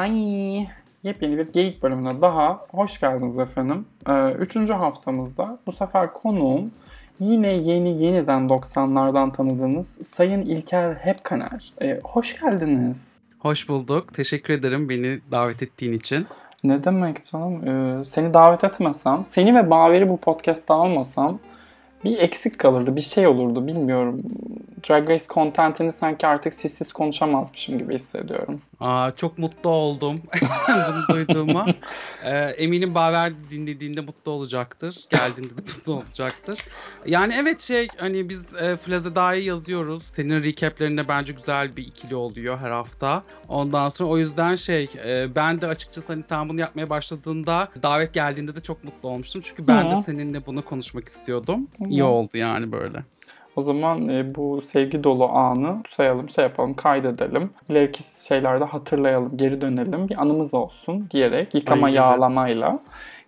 Hay. Yepyeni bir geyik bölümüne daha hoş geldiniz efendim. Ee, üçüncü haftamızda bu sefer konuğum yine yeni yeniden 90'lardan tanıdığınız Sayın İlker Hepkaner. Ee, hoş geldiniz. Hoş bulduk. Teşekkür ederim beni davet ettiğin için. Ne demek canım? Ee, seni davet etmesem, seni ve Baver'i bu podcast'ta almasam bir eksik kalırdı, bir şey olurdu bilmiyorum. Drag Race contentini sanki artık sessiz konuşamazmışım gibi hissediyorum. Aa, çok mutlu oldum bunu duyduğuma. Ee, eminim Baver dinlediğinde mutlu olacaktır. Geldiğinde de mutlu olacaktır. Yani evet şey hani biz e, Flazeda'yı yazıyoruz. Senin recaplerinde bence güzel bir ikili oluyor her hafta. Ondan sonra o yüzden şey e, ben de açıkçası hani sen bunu yapmaya başladığında davet geldiğinde de çok mutlu olmuştum. Çünkü ben Hı. de seninle bunu konuşmak istiyordum. Hı. İyi oldu yani böyle. O zaman e, bu sevgi dolu anı sayalım, şey yapalım, kaydedelim. İleriki şeylerde hatırlayalım, geri dönelim. Bir anımız olsun diyerek yıkama Aynen. yağlamayla.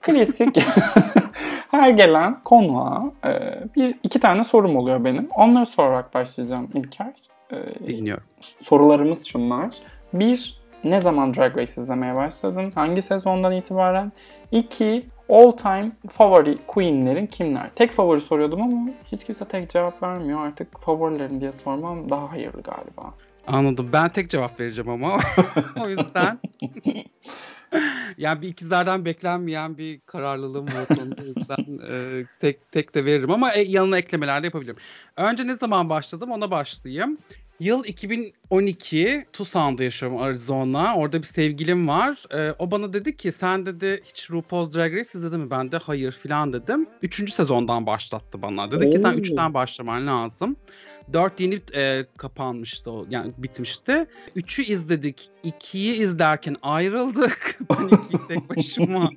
Klasik her gelen konuğa e, bir iki tane sorum oluyor benim. Onları sorarak başlayacağım İlker. E, Dinliyorum. Sorularımız şunlar. Bir, ne zaman Drag Race izlemeye başladın? Hangi sezondan itibaren? İki, all time favori queenlerin kimler? Tek favori soruyordum ama hiç kimse tek cevap vermiyor. Artık favorilerin diye sormam daha hayırlı galiba. Anladım. Ben tek cevap vereceğim ama. o yüzden. yani bir ikizlerden beklenmeyen bir kararlılığım var o yüzden e, tek tek de veririm ama e, yanına eklemeler de yapabilirim. Önce ne zaman başladım ona başlayayım. Yıl 2012 Tucson'da yaşıyorum Arizona. Orada bir sevgilim var. Ee, o bana dedi ki sen dedi hiç RuPaul's Drag Race izledin mi? Ben de hayır filan dedim. Üçüncü sezondan başlattı bana. Dedi Oo. ki sen üçten başlaman lazım. Dört yeni e, kapanmıştı o yani bitmişti. Üçü izledik. İkiyi izlerken ayrıldık. ben ikiyi tek başıma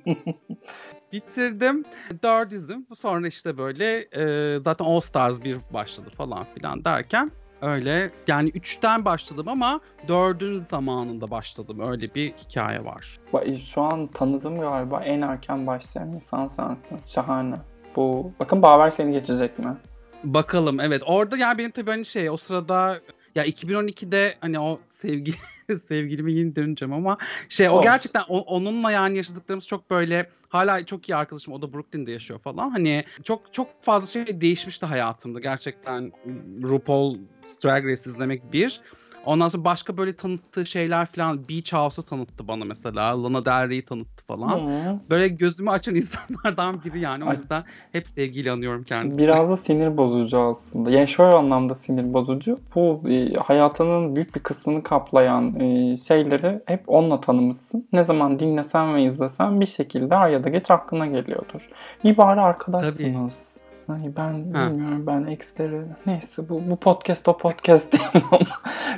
bitirdim. Dört izledim. Sonra işte böyle e, zaten All Stars bir başladı falan filan derken Öyle yani 3'ten başladım ama 4'ün zamanında başladım. Öyle bir hikaye var. Şu an tanıdığım galiba en erken başlayan insan sensin. Şahane. Bu bakın Baver seni geçecek mi? Bakalım evet. Orada yani benim tabii hani şey o sırada ya 2012'de hani o sevgi sevgilimi yeni döneceğim ama şey o gerçekten o, onunla yani yaşadıklarımız çok böyle hala çok iyi arkadaşım o da Brooklyn'de yaşıyor falan. Hani çok çok fazla şey değişmişti hayatımda gerçekten RuPaul Drag Race izlemek bir. Ondan sonra başka böyle tanıttığı şeyler falan Beach House'u tanıttı bana mesela. Lana Del Rey'i tanıttı falan. Hmm. Böyle gözümü açan insanlardan biri yani. O yüzden hep sevgiyle anıyorum kendisini. Biraz da sinir bozucu aslında. Yani şöyle anlamda sinir bozucu. Bu e, hayatının büyük bir kısmını kaplayan e, şeyleri hep onunla tanımışsın. Ne zaman dinlesen ve izlesen bir şekilde ar ya da geç aklına geliyordur. Bir bari arkadaşsınız. Tabii. Ay ben ha. bilmiyorum ben eksleri. Neyse bu, bu podcast o podcast değil ama.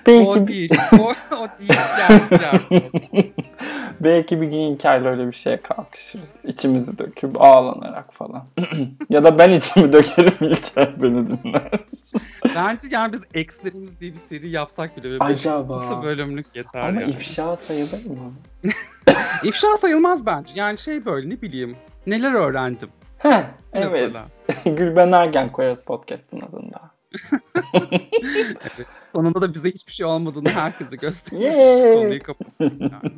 Belki... O değil. O, o değil. Yani, Belki bir gün İlker'le öyle bir şeye kalkışırız. İçimizi döküp ağlanarak falan. ya da ben içimi dökerim İlker beni dinler. Bence yani biz ekslerimiz diye bir seri yapsak bile. Acaba. bölümlük yeter. Ama yani. ifşa sayılır mı? ifşa sayılmaz bence. Yani şey böyle ne bileyim. Neler öğrendim. He, evet. Gülben Ergen koyarız podcast'ın adında. evet. Sonunda da bize hiçbir şey olmadığını herkese gösteriyoruz. yani.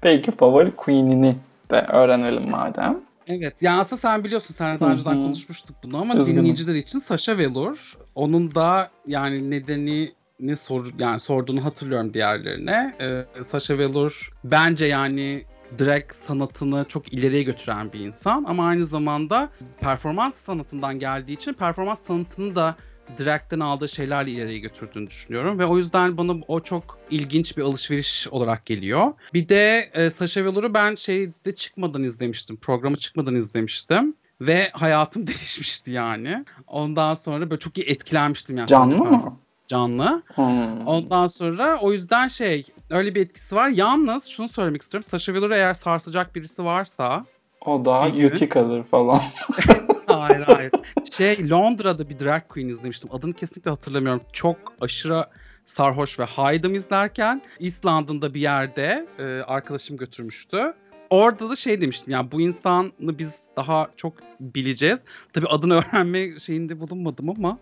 Peki favori queen'ini de öğrenelim madem. Evet. Yani aslında sen biliyorsun sen daha önceden konuşmuştuk bunu ama Üzgünüm. dinleyiciler için Sasha Velour. Onun da yani nedeni ne sor yani sorduğunu hatırlıyorum diğerlerine. Ee, Sasha Velour bence yani drag sanatını çok ileriye götüren bir insan ama aynı zamanda performans sanatından geldiği için performans sanatını da drag'den aldığı şeylerle ileriye götürdüğünü düşünüyorum ve o yüzden bana o çok ilginç bir alışveriş olarak geliyor. Bir de e, Sasha Velour'u ben şeyde çıkmadan izlemiştim. Programı çıkmadan izlemiştim ve hayatım değişmişti yani. Ondan sonra böyle çok iyi etkilenmiştim yani. Canlı mı? Canlı. Hmm. Ondan sonra o yüzden şey öyle bir etkisi var. Yalnız şunu söylemek istiyorum. Sasha Velour eğer sarsacak birisi varsa o da Utica'dır falan. hayır hayır. Şey Londra'da bir drag queen izlemiştim. Adını kesinlikle hatırlamıyorum. Çok aşırı sarhoş ve haydım izlerken London'da bir yerde e, arkadaşım götürmüştü. Orada da şey demiştim yani bu insanı biz daha çok bileceğiz. Tabii adını öğrenme şeyinde bulunmadım ama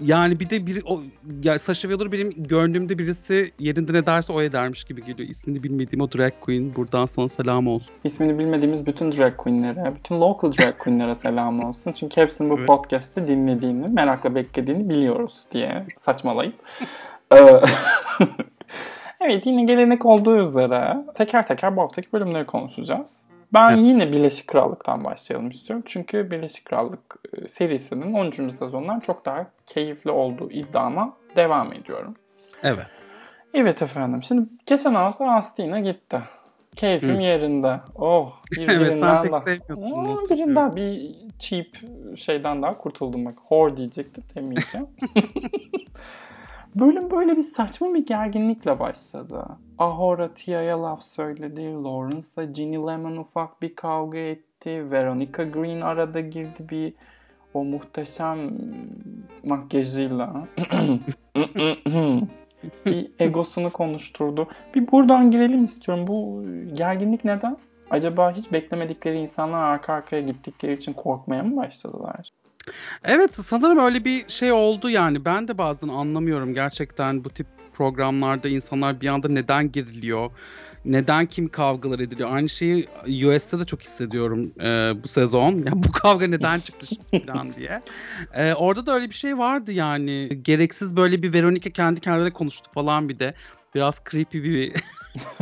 yani bir de bir o ya Sasha Velour benim gördüğümde birisi yerinde ne derse o edermiş gibi geliyor. İsmini bilmediğim o drag queen. Buradan sana selam olsun. İsmini bilmediğimiz bütün drag queenlere, bütün local drag queenlere selam olsun. Çünkü hepsinin bu Evet. podcast'i dinlediğini, merakla beklediğini biliyoruz diye saçmalayıp. Ee, evet yine gelenek olduğu üzere teker teker bu haftaki bölümleri konuşacağız. Ben Evet. yine Birleşik Krallık'tan başlayalım istiyorum. Çünkü Birleşik Krallık e, serisinin 13. sezonundan çok daha keyifli olduğu iddiama devam ediyorum. Evet. Evet efendim. Şimdi geçen hafta Astina gitti. Keyfim Hı. yerinde. Oh Evet sen birbirinden pek daha. Oh, hatırlıyorum. birinden bir cheap şeyden daha kurtuldum bak. Hor diyecektim demeyeceğim. Bölüm böyle bir saçma bir gerginlikle başladı. Ahora Tia'ya laf söyledi. Lawrence'la Ginny Lemon ufak bir kavga etti. Veronica Green arada girdi bir o muhteşem makyajıyla. bir egosunu konuşturdu. Bir buradan girelim istiyorum. Bu gerginlik neden? Acaba hiç beklemedikleri insanlar arka arkaya gittikleri için korkmaya mı başladılar? Evet sanırım öyle bir şey oldu yani. Ben de bazen anlamıyorum gerçekten bu tip programlarda insanlar bir anda neden geriliyor? Neden kim kavgalar ediliyor? Aynı şeyi US'te de çok hissediyorum e, bu sezon. Ya bu kavga neden çıktı falan diye. E, orada da öyle bir şey vardı yani. Gereksiz böyle bir Veronica kendi kendine konuştu falan bir de. Biraz creepy bir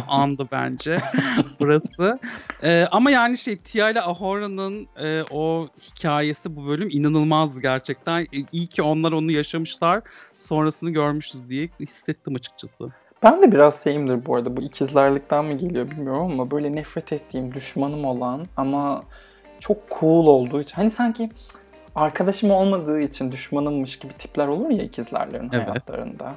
andı bence burası. Ee, ama yani şey Tia ile Ahora'nın e, o hikayesi bu bölüm inanılmazdı gerçekten. E, İyi ki onlar onu yaşamışlar. Sonrasını görmüşüz diye hissettim açıkçası. Ben de biraz şeyimdir bu arada. Bu ikizlerlikten mi geliyor bilmiyorum ama böyle nefret ettiğim, düşmanım olan ama çok cool olduğu için. Hani sanki arkadaşım olmadığı için düşmanımmış gibi tipler olur ya ikizlerlerin Evet. hayatlarında.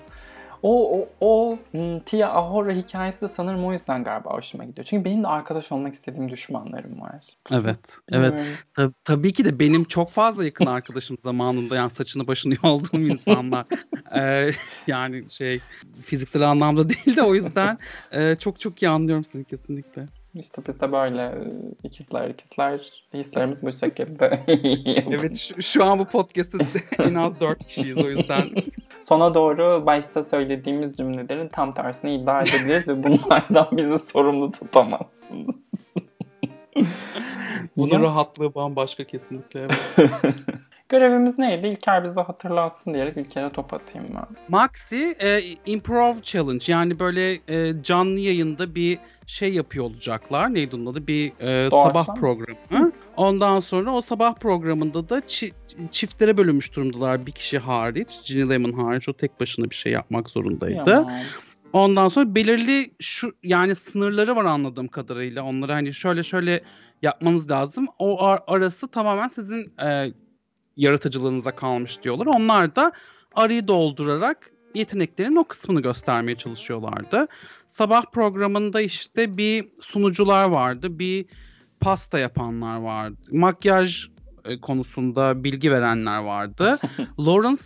O, o, o hmm, Tia Ahora hikayesi de sanırım o yüzden galiba hoşuma gidiyor. Çünkü benim de arkadaş olmak istediğim düşmanlarım var. Evet. Evet. Bilmiyorum. Tab- tabii ki de benim çok fazla yakın arkadaşım zamanında yani saçını başını yolduğum insanlar. Ee, yani şey fiziksel anlamda değil de o yüzden e, çok çok iyi anlıyorum seni kesinlikle. İşte biz de böyle e, ikizler ikizler hislerimiz bu şekilde. Evet şu, şu an bu podcast'te en az 4 kişiyiz o yüzden. Sona doğru başta söylediğimiz cümlelerin tam tersini iddia edebiliriz ve bunlardan bizi sorumlu tutamazsınız. Bunun rahatlığı bambaşka kesinlikle. evet. Görevimiz neydi? İlker bize hatırlatsın diyerek İlker'e top atayım ben. Maxi e, Improv Challenge yani böyle e, canlı yayında bir şey yapıyor olacaklar. Neydi onun adı? Bir e, Doğaçlama. sabah programı. Ondan sonra o sabah programında da çi- çiftlere bölünmüş durumdalar bir kişi hariç. Ginny Lemon hariç o tek başına bir şey yapmak zorundaydı. Tamam. Ondan sonra belirli şu yani sınırları var anladığım kadarıyla. Onları hani şöyle şöyle yapmanız lazım. O ar- arası tamamen sizin e, yaratıcılığınıza kalmış diyorlar. Onlar da arayı doldurarak yeteneklerin o kısmını göstermeye çalışıyorlardı. Sabah programında işte bir sunucular vardı, bir pasta yapanlar vardı, makyaj e, konusunda bilgi verenler vardı. Lawrence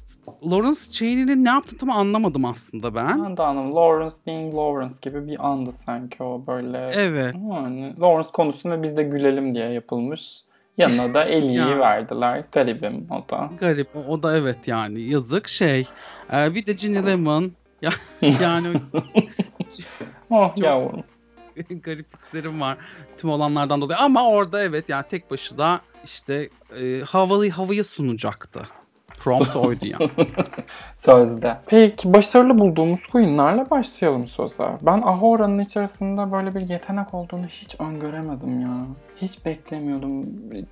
Lawrence Chaney'nin ne yaptığını tam anlamadım aslında ben. Ben de anladım. Lawrence being Lawrence gibi bir andı sanki o böyle. Evet. Yani Lawrence konusu ve biz de gülelim diye yapılmış. Yanına da Ellie'yi Ya. verdiler. Garibim o da. Garip. O- da evet yani yazık şey. Ee, bir de Ginny Lemon. Ya, yani Oh Çok- yavrum. garip hislerim var tüm olanlardan dolayı. Ama orada evet yani tek başına işte e, havalı havayı sunacaktı. Prompt oydu yani. Sözde. Peki başarılı bulduğumuz queenlerle başlayalım söze. Ben Ahora'nın içerisinde böyle bir yetenek olduğunu hiç öngöremedim ya. Hiç beklemiyordum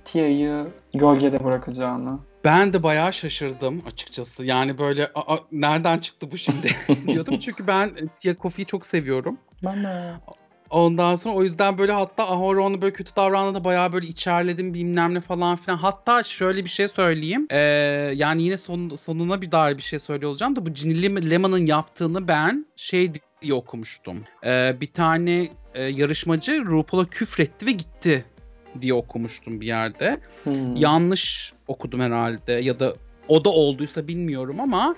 Tia'yı gölgede bırakacağını. Ben de bayağı şaşırdım açıkçası. Yani böyle "Aa, nereden çıktı bu şimdi diyordum. Çünkü ben Tia Kofi'yi çok seviyorum. Ben de Ondan sonra o yüzden böyle hatta Ahora onu böyle kötü davrandığında bayağı böyle içerledim bilmem ne falan filan. Hatta şöyle bir şey söyleyeyim. Ee, yani yine son, sonuna bir dair bir şey söylüyor olacağım da bu Ginny Lem- Lemon'ın yaptığını ben şey diye okumuştum. Ee, bir tane e, yarışmacı RuPaul'a küfretti ve gitti diye okumuştum bir yerde. Hmm. Yanlış okudum herhalde ya da o da olduysa bilmiyorum ama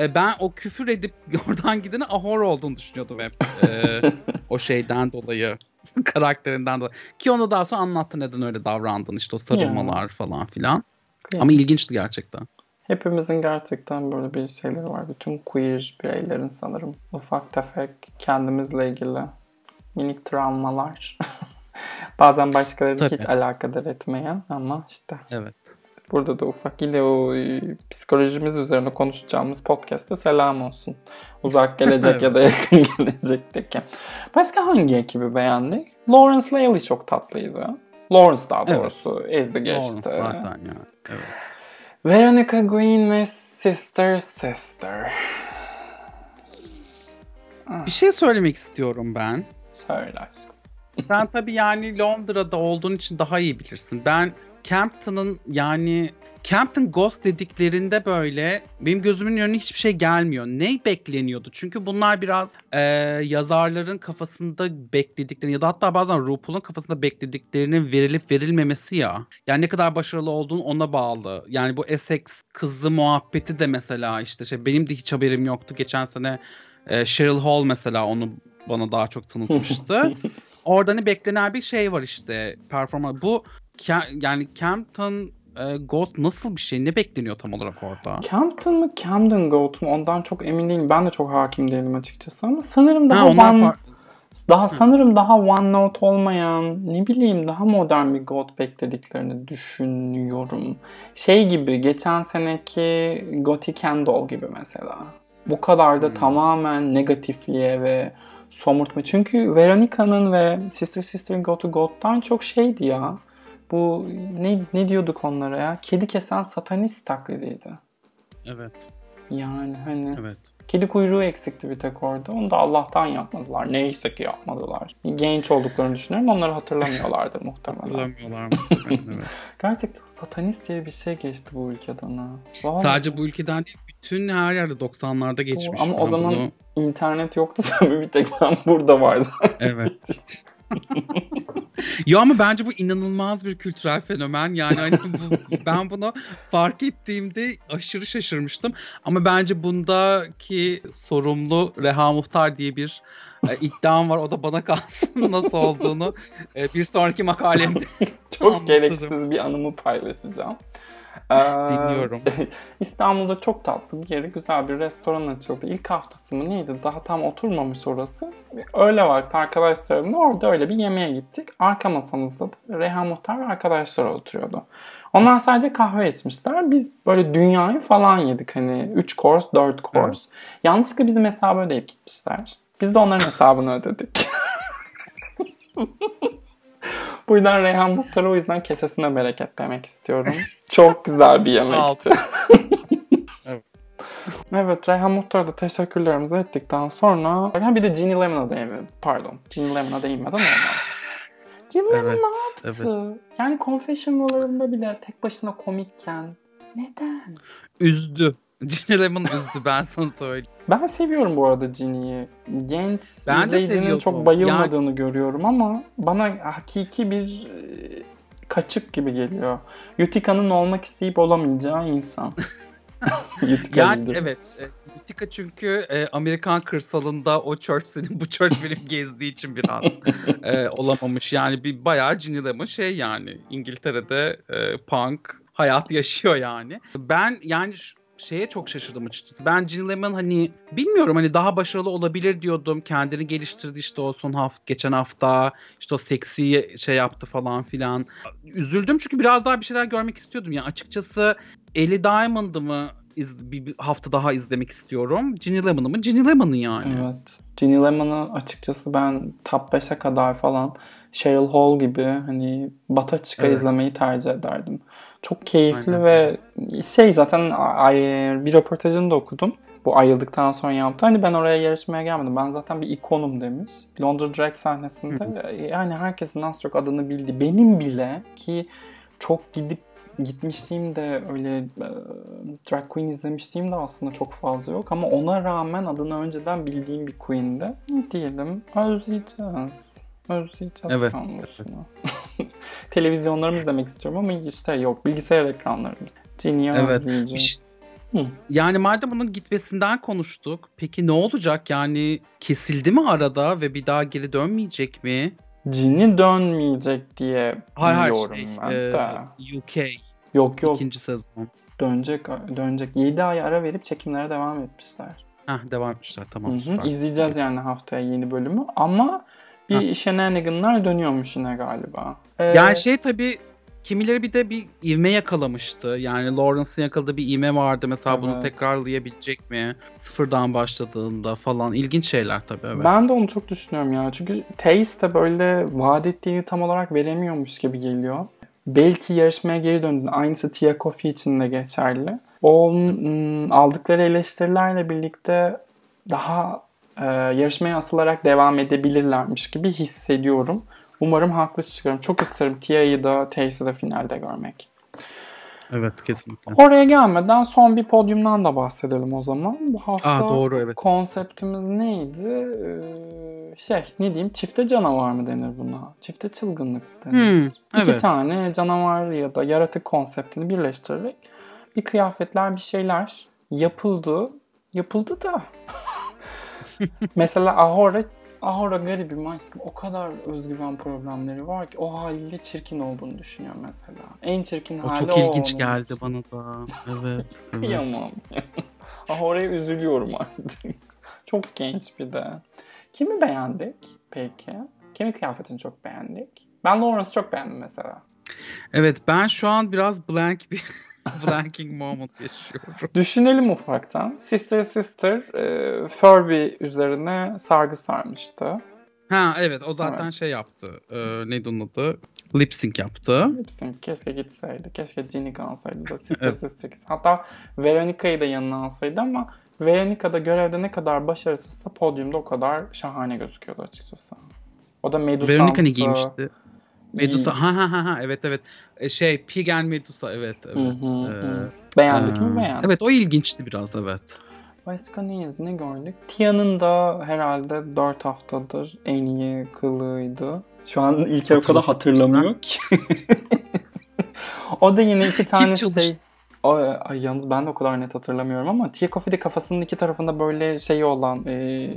e, ben o küfür edip oradan gideni Ahor olduğunu düşünüyordum hep. E, o şeyden dolayı. karakterinden dolayı. Ki onu daha sonra anlattı neden öyle davrandın. işte o sarılmalar falan filan. Kıyam. Ama ilginçti gerçekten. Hepimizin gerçekten böyle bir şeyleri var. Bütün queer bireylerin sanırım ufak tefek kendimizle ilgili minik travmalar. Bazen başkaları Tabii. hiç alakadar etmeyen ama işte Evet. Burada da ufak yine o e, psikolojimiz üzerine konuşacağımız podcast'te selam olsun. Uzak gelecek ya da yakın gelecekteki. Başka hangi ekibi beğendik? Lawrence Laley çok tatlıydı. Lawrence daha Evet. doğrusu ezdi geçti. Lawrence zaten ya. Evet. Veronica Green ve Sister Sister. Bir şey söylemek istiyorum ben. Söyle aşkım. Sen tabii yani Londra'da olduğun için daha iyi bilirsin. Ben Campton'ın yani Campton Ghost dediklerinde böyle benim gözümün önüne hiçbir şey gelmiyor. Ne bekleniyordu? Çünkü bunlar biraz e, yazarların kafasında beklediklerini ya da hatta bazen RuPaul'un kafasında beklediklerinin verilip verilmemesi ya. Yani ne kadar başarılı olduğun ona bağlı. Yani bu Essex kızlı muhabbeti de mesela işte şey benim de hiç haberim yoktu. Geçen sene e, Cheryl Hall mesela onu bana daha çok tanıtmıştı. Orada hani beklenen bir şey var işte performans. Bu Ca- yani Campton e, Ghost nasıl bir şey? Ne bekleniyor tam olarak orada? Campton mı Camden Goat mu ondan çok emin değilim. Ben de çok hakim değilim açıkçası ama sanırım daha Ha, one, daha sanırım daha one note olmayan ne bileyim daha modern bir goat beklediklerini düşünüyorum. Şey gibi geçen seneki Gothic Candle gibi mesela. Bu kadar da Hmm. tamamen negatifliğe ve somurtma. Çünkü Veronica'nın ve Sister Sister Go to God'dan çok şeydi ya. Bu ne, ne diyorduk onlara ya? Kedi kesen satanist taklidiydi. Evet, Yani hani evet. kedi kuyruğu eksikti bir tek orada. Onu da Allah'tan yapmadılar. Neyse ki yapmadılar. Genç olduklarını düşünüyorum. Onları hatırlamıyorlardır muhtemelen. Hatırlamıyorlar muhtemelen, evet. Gerçekten satanist diye bir şey geçti bu ülkeden ha. Vallahi. Sadece bu ülkeden değil, bütün her yerde 90'larda geçmiş. Ama o Ben zaman bunu- internet yoktu tabii bir tek ben burada var zaten. Evet. ya ama bence bu inanılmaz bir kültürel fenomen. Yani hani bu, ben bunu fark ettiğimde aşırı şaşırmıştım. Ama bence bundaki sorumlu Reha Muhtar diye bir e, iddiam var. O da bana kalsın nasıl olduğunu e, bir sonraki makalemde Çok Anlatırım. gereksiz bir anımı paylaşacağım. Dinliyorum. İstanbul'da çok tatlı bir yeri, güzel bir restoran açıldı. İlk haftası mı neydi? Daha tam oturmamış orası. Öyle vakti arkadaşlarımla orada öyle bir yemeğe gittik. Arka masamızda da Reha Muhtar ve arkadaşlar oturuyordu. Onlar sadece kahve içmişler. Biz böyle dünyayı falan yedik. Hani 3 course, 4 course. Yanlışlıkla bizim hesabı ödeyip gitmişler. Biz de onların hesabını ödedik. Buradan Reyhan Muhtar'a o yüzden kesesine bereket demek istiyorum. Çok güzel bir yemekti. Evet. evet Reyhan Muhtar'a da teşekkürlerimizi ettikten sonra yani bir de Ginny Lemon'a değinmedim. Pardon. Ginny Lemon'a değinmeden olmaz. Ginny Lemon Evet, ne yaptı? Yani confessional'larında bile tek başına komikken neden? Üzdü. Gene Lemon üzdü ben sana söyleyeyim. Ben seviyorum bu arada Ginny'yi. Genç Ben de izleyicinin çok bayılmadığını görüyorum ama bana hakiki bir e, kaçık gibi geliyor. Utica'nın olmak isteyip olamayacağı insan. Utica Yani lider. evet. E, Utica çünkü e, Amerikan kırsalında o church senin bu church benim gezdiği için biraz e, olamamış. Yani bir bayağı Ginny Lemon şey yani İngiltere'de e, punk hayat yaşıyor yani. Ben yani şeye çok şaşırdım açıkçası. Ben Ginny Lemon hani bilmiyorum hani daha başarılı olabilir diyordum. Kendini geliştirdi işte o son hafta geçen hafta işte o seksi şey yaptı falan filan. Üzüldüm çünkü biraz daha bir şeyler görmek istiyordum. Yani açıkçası Ellie Diamond'ı mı iz- bir, bir hafta daha izlemek istiyorum. Ginny Lemon'ı mı? Ginny Lemon'ı yani. Evet. Ginny Lemon'ı açıkçası ben top 5'e kadar falan Cheryl Hall gibi hani bata çıka Evet. izlemeyi tercih ederdim. Çok keyifli Aynen. ve şey zaten bir röportajını da okudum. Bu ayrıldıktan sonra yaptı. Hani ben oraya yarışmaya gelmedim. Ben zaten bir ikonum demiş. Londra Drag sahnesinde yani herkesin az çok adını bildi. Benim bile ki çok gidip gitmişliğim de öyle e, drag queen izlemişliğim de aslında çok fazla yok ama ona rağmen adını önceden bildiğim bir queen'di. Ne diyelim özleyeceğiz. Özleyeceğiz Evet. Televizyonlarımız demek istiyorum ama işte yok bilgisayar ekranlarımız. Ginny'yi Evet. Hı. Yani madem bunun gitmesinden konuştuk. Peki ne olacak? Yani kesildi mi arada ve bir daha geri dönmeyecek mi? Ginny dönmeyecek diye Hayır hayır biliyorum şey, ben e, de. UK. Yok yok İkinci sezon. dönecek dönecek. 7 ay ara verip çekimlere devam etmişler. Heh, devam etmişler. Tamam Hı hı. İzleyeceğiz yani haftaya yeni bölümü ama bir shenaniganlar dönüyormuş yine galiba. Ee, Yani şey tabii kimileri bir de bir ivme yakalamıştı. Yani Lawrence'ın yakaladığı bir ivme vardı. Mesela bunu Evet. tekrarlayabilecek mi? Sıfırdan başladığında falan. İlginç şeyler tabii evet. Ben de onu çok düşünüyorum ya. Çünkü Taste de böyle vaat ettiğini tam olarak veremiyormuş gibi geliyor. Belki yarışmaya geri döndü. Aynısı Tia Coffee için de geçerli. Onun ım, aldıkları eleştirilerle birlikte daha e, yarışmaya asılarak devam edebilirlermiş gibi hissediyorum. Umarım haklı çıkarım. Çok isterim Tia'yı da Taste'i de finalde görmek. Evet kesinlikle. Oraya gelmeden son bir podyumdan da bahsedelim o zaman. Bu hafta Aa doğru evet. konseptimiz neydi? Ee, şey ne diyeyim çifte canavar mı denir buna? Çifte çılgınlık denir. Hmm, İki evet. tane canavar ya da yaratık konseptini birleştirerek bir kıyafetler bir şeyler yapıldı. Yapıldı da. Mesela Ahora Ahora garibim aşkım. O kadar özgüven problemleri var ki o haliyle çirkin olduğunu düşünüyor mesela. En çirkin O hali çok o ilginç onun geldi için. bana da. Evet. evet. Kıyamam. Ahora'ya üzülüyorum artık. Çok genç bir de. Kimi beğendik peki? Kimi kıyafetini çok beğendik? Ben Lawrence'ı çok beğendim mesela. Evet ben şu an biraz blank bir blanking moment yaşıyorum. Düşünelim ufaktan. Sister Sister e, Furby üzerine sargı sarmıştı. Ha evet o zaten şey yaptı. Ee, neydi onun adı? Lip sync yaptı. Hepsini keşke gitseydi. Keşke Ginny kalsaydı da Sister Evet. Sister. Hatta Veronica'yı da yanına alsaydı ama Veronica da görevde ne kadar başarısızsa podyumda o kadar şahane gözüküyordu açıkçası. O da Medusa'sı. Veronica ne giymişti? Medusa. Ha ha ha ha evet evet. Ee, şey Pig and Medusa evet evet. Hı hı, Ee, hı. Beğendik ee, mi beğendik. Evet o ilginçti biraz evet. Başka ne, ne gördük? Tia'nın da herhalde 4 haftadır en iyi kılığıydı. Şu an İlker o kadar hatırlamıyor ki. o da yine iki tane Hiç şey... çalış- O, ay, yalnız ben de o kadar net hatırlamıyorum ama Tia Coffee'de kafasının iki tarafında böyle şeyi olan, e,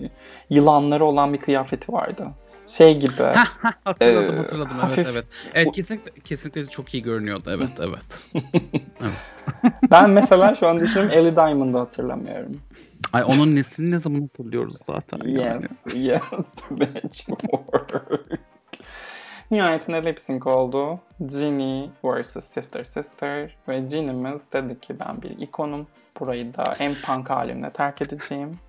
yılanları olan bir kıyafeti vardı. Şey gibi. Ha hatırladım Ee, hatırladım hafif- evet evet. Evet Bu- kesinlikle kesinlikle çok iyi görünüyordu evet evet. evet. ben mesela şu an düşünüyorum Ellie Diamond'ı hatırlamıyorum. Ay onun nesini ne zaman hatırlıyoruz zaten yani. Yes, yes, benchmark. Nihayetinde lip sync oldu. Ginny vs. Sister Sister. Ve Ginny'miz dedi ki ben bir ikonum. Burayı da en punk halimle terk edeceğim.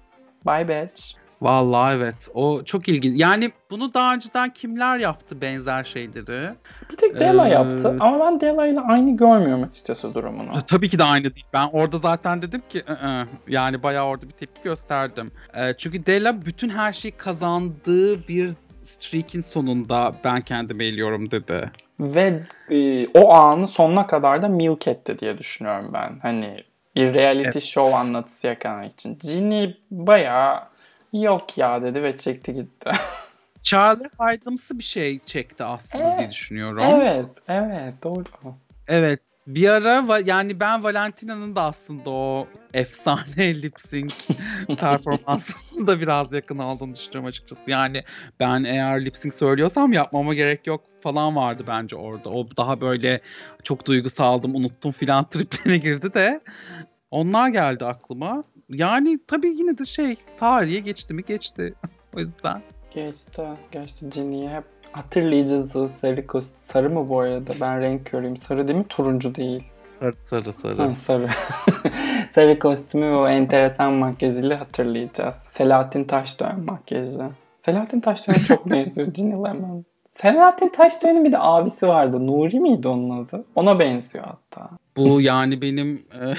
Bye bitch. Vallahi evet. O çok ilginç. Yani bunu daha önceden kimler yaptı benzer şeyleri? Bir tek Della Ee, yaptı ama ben Della ile aynı görmüyorum açıkçası durumunu. E, Tabii ki de aynı değil. Ben orada zaten dedim ki "Iı, yani bayağı orada bir tepki gösterdim. E, çünkü Della bütün her şeyi kazandığı bir streak'in sonunda ben kendimi eliyorum dedi. Ve e, o anı sonuna kadar da milk etti diye düşünüyorum ben. Hani bir reality Evet. show anlatısı yakalamak için. Ginny bayağı yok ya dedi ve çekti gitti. Charlie Hyde'ımsı bir şey çekti aslında Evet, diye düşünüyorum. evet, evet doğru. Evet. Bir ara yani ben Valentina'nın da aslında o efsane lip sync performansının da biraz yakın olduğunu düşünüyorum açıkçası. Yani ben eğer lip sync söylüyorsam yapmama gerek yok falan vardı bence orada. O daha böyle çok duygusaldım, unuttum filan triplerine girdi de onlar geldi aklıma. Yani tabii yine de şey tarihe geçti mi geçti. o yüzden. Geçti, geçti. Ginny'yi hep hatırlayacağız. Sarı Sarı mı bu arada? Ben renk körüyüm. Sarı değil mi? Turuncu değil. Sarı sarı sarı. Ha, sarı. sarı kostümü ve o enteresan makyajıyla hatırlayacağız. Selahattin Taşdöğen makyajı. Selahattin Taşdöğen çok benziyor Ginny Lemon. Selahattin Taşdöğen'in bir de abisi vardı. Nuri miydi onun adı? Ona benziyor hatta. Bu yani benim e,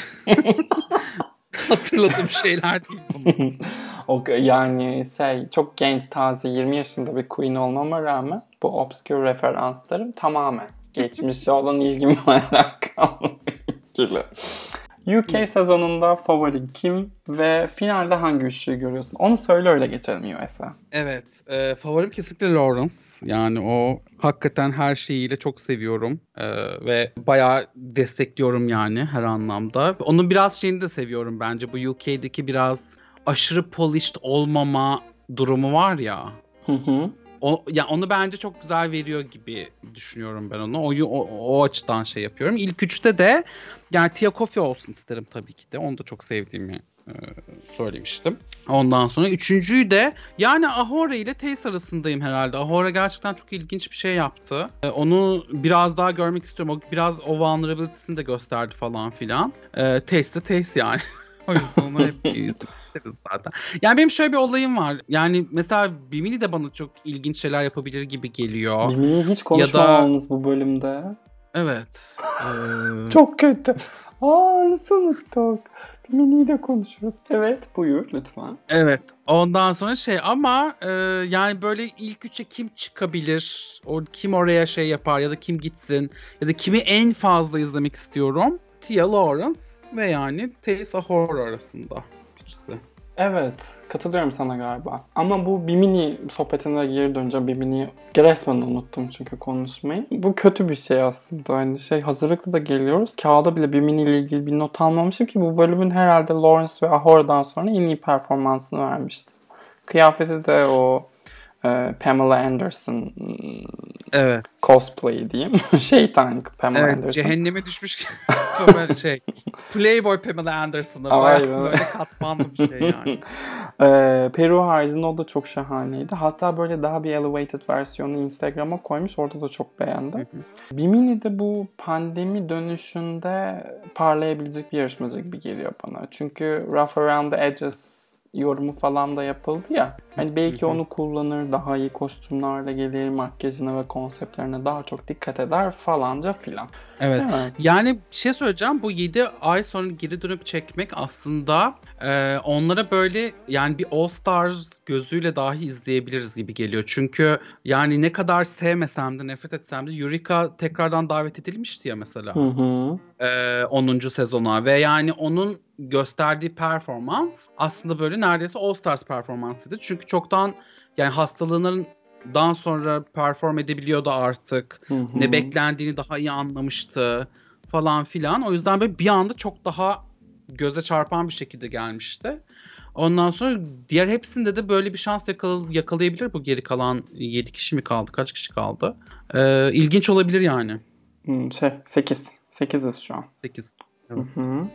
hatırladığım şeyler değil bunlar. o yani şey çok genç taze 20 yaşında bir queen olmama rağmen bu obscure referanslarım tamamen geçmişe olan ilgimle alakalı ilgili. UK sezonunda favorin kim ve finalde hangi üçlüyü görüyorsun? Onu söyle öyle geçelim US'a. Evet. E, favorim kesinlikle Lawrence. Yani o hakikaten her şeyiyle çok seviyorum. E, ve bayağı destekliyorum yani her anlamda. Onun biraz şeyini de seviyorum bence. Bu UK'deki biraz aşırı polished olmama durumu var ya. Hı hı. o yani onu bence çok güzel veriyor gibi düşünüyorum ben onu. O, o, o açıdan şey yapıyorum. İlk üçte de yani Tia Kofi olsun isterim tabii ki de. Onu da çok sevdiğimi e, söylemiştim. Ondan sonra üçüncüyü de yani Ahura ile Taste arasındayım herhalde. Ahura gerçekten çok ilginç bir şey yaptı. E, onu biraz daha görmek istiyorum. O biraz o vulnerability'sini de gösterdi falan filan. E, Taste de Taste yani. o yüzden onu hep izleriz zaten. Yani benim şöyle bir olayım var. Yani mesela Bimini de bana çok ilginç şeyler yapabilir gibi geliyor. Bimini'yi hiç konuşmamamız bu bölümde. Evet. ee... Çok kötü. Aa nasıl unuttuk? Bimini'yi de konuşuruz. Evet buyur lütfen. Evet. Ondan sonra şey ama e, yani böyle ilk üçe kim çıkabilir? O, kim oraya şey yapar ya da kim gitsin? Ya da kimi en fazla izlemek istiyorum? Tia Lawrence ve yani Tessa Horror arasında birisi. Evet, katılıyorum sana galiba. Ama bu Bimini sohbetine geri döneceğim. Bimini resmen unuttum çünkü konuşmayı. Bu kötü bir şey aslında. Hani şey hazırlıklı da geliyoruz. Kağıda bile Bimini ile ilgili bir not almamışım ki bu bölümün herhalde Lawrence ve Ahora'dan sonra en iyi performansını vermiştim. Kıyafeti de o e, Pamela Anderson evet. cosplay diyeyim. Şeytan Pamela evet, Anderson. Cehenneme düşmüş böyle şey. Playboy Pamela Anderson'a bayağı böyle katmanlı bir şey yani. e, Peru haricinde o da çok şahaneydi. Hatta böyle daha bir elevated versiyonu Instagram'a koymuş. Orada da çok beğendim. Bimini de bu pandemi dönüşünde parlayabilecek bir yarışmacı gibi geliyor bana. Çünkü Rough Around the Edges yorumu falan da yapıldı ya. Hani belki onu kullanır, daha iyi kostümlerle gelir, makyajına ve konseptlerine daha çok dikkat eder falanca filan. Evet. evet. Yani bir şey söyleyeceğim. Bu 7 ay sonra geri dönüp çekmek aslında e, onlara böyle yani bir All Stars gözüyle dahi izleyebiliriz gibi geliyor. Çünkü yani ne kadar sevmesem de nefret etsem de Eureka tekrardan davet edilmişti ya mesela. Hı hı. E, 10. sezona ve yani onun gösterdiği performans aslında böyle neredeyse All Stars performansıydı. Çünkü çoktan yani hastalığının dan sonra perform edebiliyordu artık. Hı hı. Ne beklendiğini daha iyi anlamıştı falan filan. O yüzden böyle bir anda çok daha göze çarpan bir şekilde gelmişti. Ondan sonra diğer hepsinde de böyle bir şans yakal- yakalayabilir bu geri kalan 7 kişi mi kaldı? Kaç kişi kaldı? Ee, ilginç olabilir yani. Hmm, şey 8. 8'iz şu an. 8. Evet. Hı hı.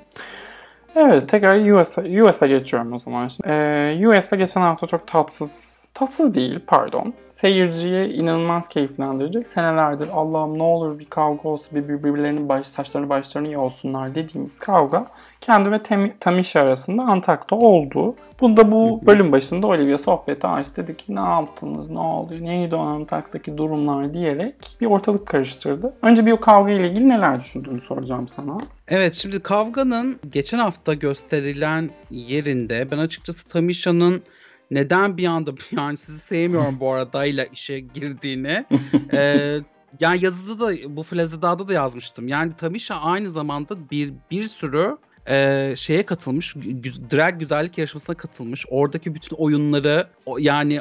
Evet tekrar US'a, US'a geçiyorum o zaman. Ee, US'ta geçen hafta çok tatsız tatsız değil pardon. Seyirciyi inanılmaz keyiflendirecek. Senelerdir Allah'ım ne olur bir kavga olsun, bir birbirlerinin baş, saçlarını başlarını yolsunlar dediğimiz kavga kendi ve Tem- Tamisha arasında Antak'ta oldu. Bunda bu bölüm başında Olivia sohbeti açtı. Dedi ki ne yaptınız, ne oluyor, neydi o Antak'taki durumlar diyerek bir ortalık karıştırdı. Önce bir o kavga ile ilgili neler düşündüğünü soracağım sana. Evet şimdi kavganın geçen hafta gösterilen yerinde ben açıkçası Tamisha'nın neden bir anda yani sizi sevmiyorum bu arada ile işe girdiğini e, yani yazıda da bu Flazeda'da da yazmıştım. Yani Tamisha aynı zamanda bir bir sürü e, şeye katılmış, drag güzellik yarışmasına katılmış. Oradaki bütün oyunları yani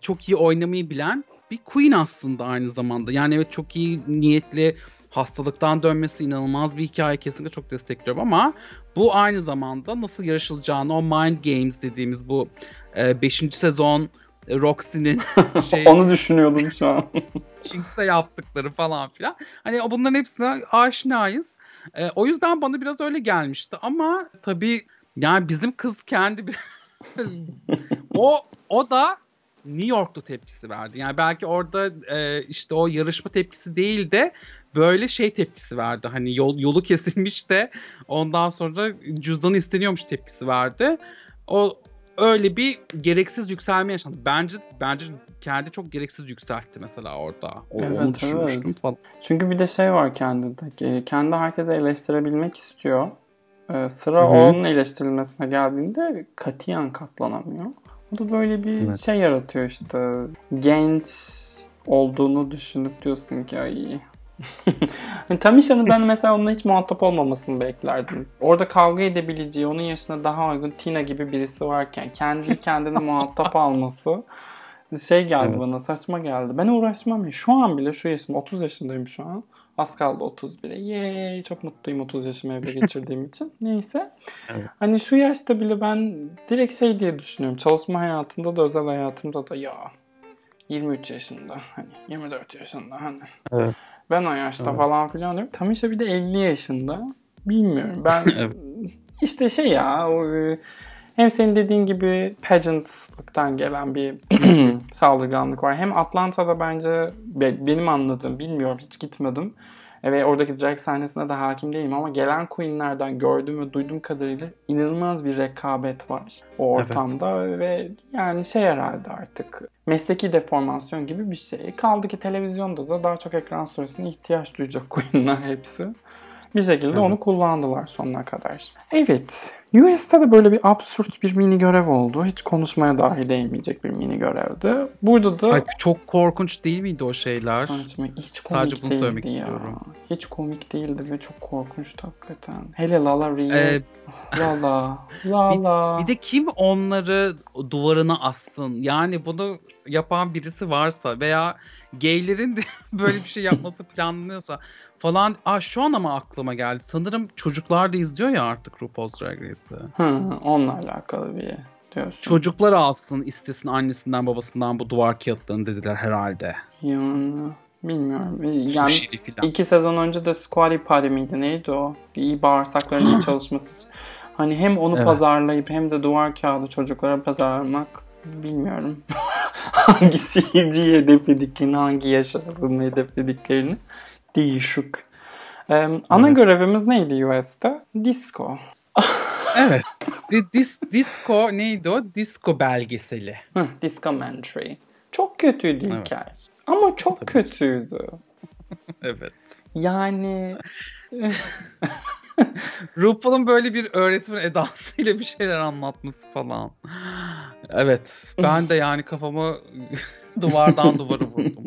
çok iyi oynamayı bilen bir queen aslında aynı zamanda. Yani evet çok iyi niyetli hastalıktan dönmesi inanılmaz bir hikaye kesinlikle çok destekliyorum ama bu aynı zamanda nasıl yarışılacağını o Mind Games dediğimiz bu 5. E, sezon Roxy'nin şey onu düşünüyordum şu an. Jinx'e yaptıkları falan filan. Hani bunların hepsine aşinayız. E, o yüzden bana biraz öyle gelmişti ama tabii yani bizim kız kendi bir o o da New York'ta tepkisi verdi. Yani belki orada e, işte o yarışma tepkisi değil de böyle şey tepkisi verdi. Hani yol, yolu kesilmiş de ondan sonra cüzdanı isteniyormuş tepkisi verdi. O öyle bir gereksiz yükselme yaşandı. Bence bence kendi çok gereksiz yükseltti mesela orada. O, evet, onu düşünmüştüm evet. falan. Çünkü bir de şey var kendinde. Kendi herkese eleştirebilmek istiyor. Ee, sıra Hı-hı. onun eleştirilmesine geldiğinde katiyen katlanamıyor. O da böyle bir evet. şey yaratıyor işte. Genç olduğunu düşünüp diyorsun ki ay Tamisha'nın ben mesela onunla hiç muhatap olmamasını beklerdim. Orada kavga edebileceği, onun yaşına daha uygun Tina gibi birisi varken kendi kendine muhatap alması şey geldi evet. bana saçma geldi. Ben uğraşmam ya. Şu an bile şu yaşımda 30 yaşındayım şu an. Az kaldı 31'e. Yey çok mutluyum 30 yaşımı evde geçirdiğim için. Neyse. Evet. Hani şu yaşta bile ben direkt şey diye düşünüyorum. Çalışma hayatında da özel hayatımda da ya 23 yaşında hani 24 yaşında hani. Evet. Ben o yaşta Evet. falan filan diyorum. Tamisha bir de 50 yaşında. Bilmiyorum ben Evet. işte şey ya o, e, hem senin dediğin gibi pageantlıktan gelen bir saldırganlık var. Hem Atlanta'da bence be- benim anladığım bilmiyorum hiç gitmedim. Ve oradaki drag sahnesine de hakim değilim ama gelen queenlerden gördüğüm ve duyduğum kadarıyla inanılmaz bir rekabet var o Evet. ortamda ve yani şey herhalde artık mesleki deformasyon gibi bir şey. Kaldı ki televizyonda da daha çok ekran süresine ihtiyaç duyacak queenler hepsi. Bir şekilde Evet. onu kullandılar sonuna kadar. Evet. US'te de böyle bir absürt bir mini görev oldu. Hiç konuşmaya dahi değmeyecek bir mini görevdi. Burada da Ay, çok korkunç değil miydi o şeyler? Saçma, hiç komik Sadece bunu değildi söylemek ya. istiyorum. Hiç komik değildi ve çok korkunçtu hakikaten. Hele Lala Rhea. Ee, Lala. Lala. Bir de kim onları duvarına assın? Yani bunu yapan birisi varsa veya gaylerin de böyle bir şey yapması planlanıyorsa falan. Aa şu an ama aklıma geldi. Sanırım çocuklar da izliyor ya artık RuPaul's Drag Race'i. Hı, onunla alakalı bir diyorsun. Çocuklar alsın istesin annesinden babasından bu duvar kağıtlarını dediler herhalde. Yani bilmiyorum. Yani iki sezon önce de Squally Party miydi? Neydi o? İyi bağırsakların iyi çalışması için. Hani hem onu Evet. pazarlayıp hem de duvar kağıdı çocuklara pazarlamak bilmiyorum. hangi seyirciyi hedeflediklerini, hangi yaş aralığını hedeflediklerini değişik. Ee, ana Evet. görevimiz neydi US'te? Disco. Evet. Di- dis, disco neydi o? Disco belgeseli. Hı, Discomentary. Çok kötüydü Evet. hikaye. Ama çok Tabii. kötüydü. Evet. Yani RuPaul'un böyle bir öğretmen edasıyla bir şeyler anlatması falan. Evet. Ben de yani kafamı duvardan duvara vurdum.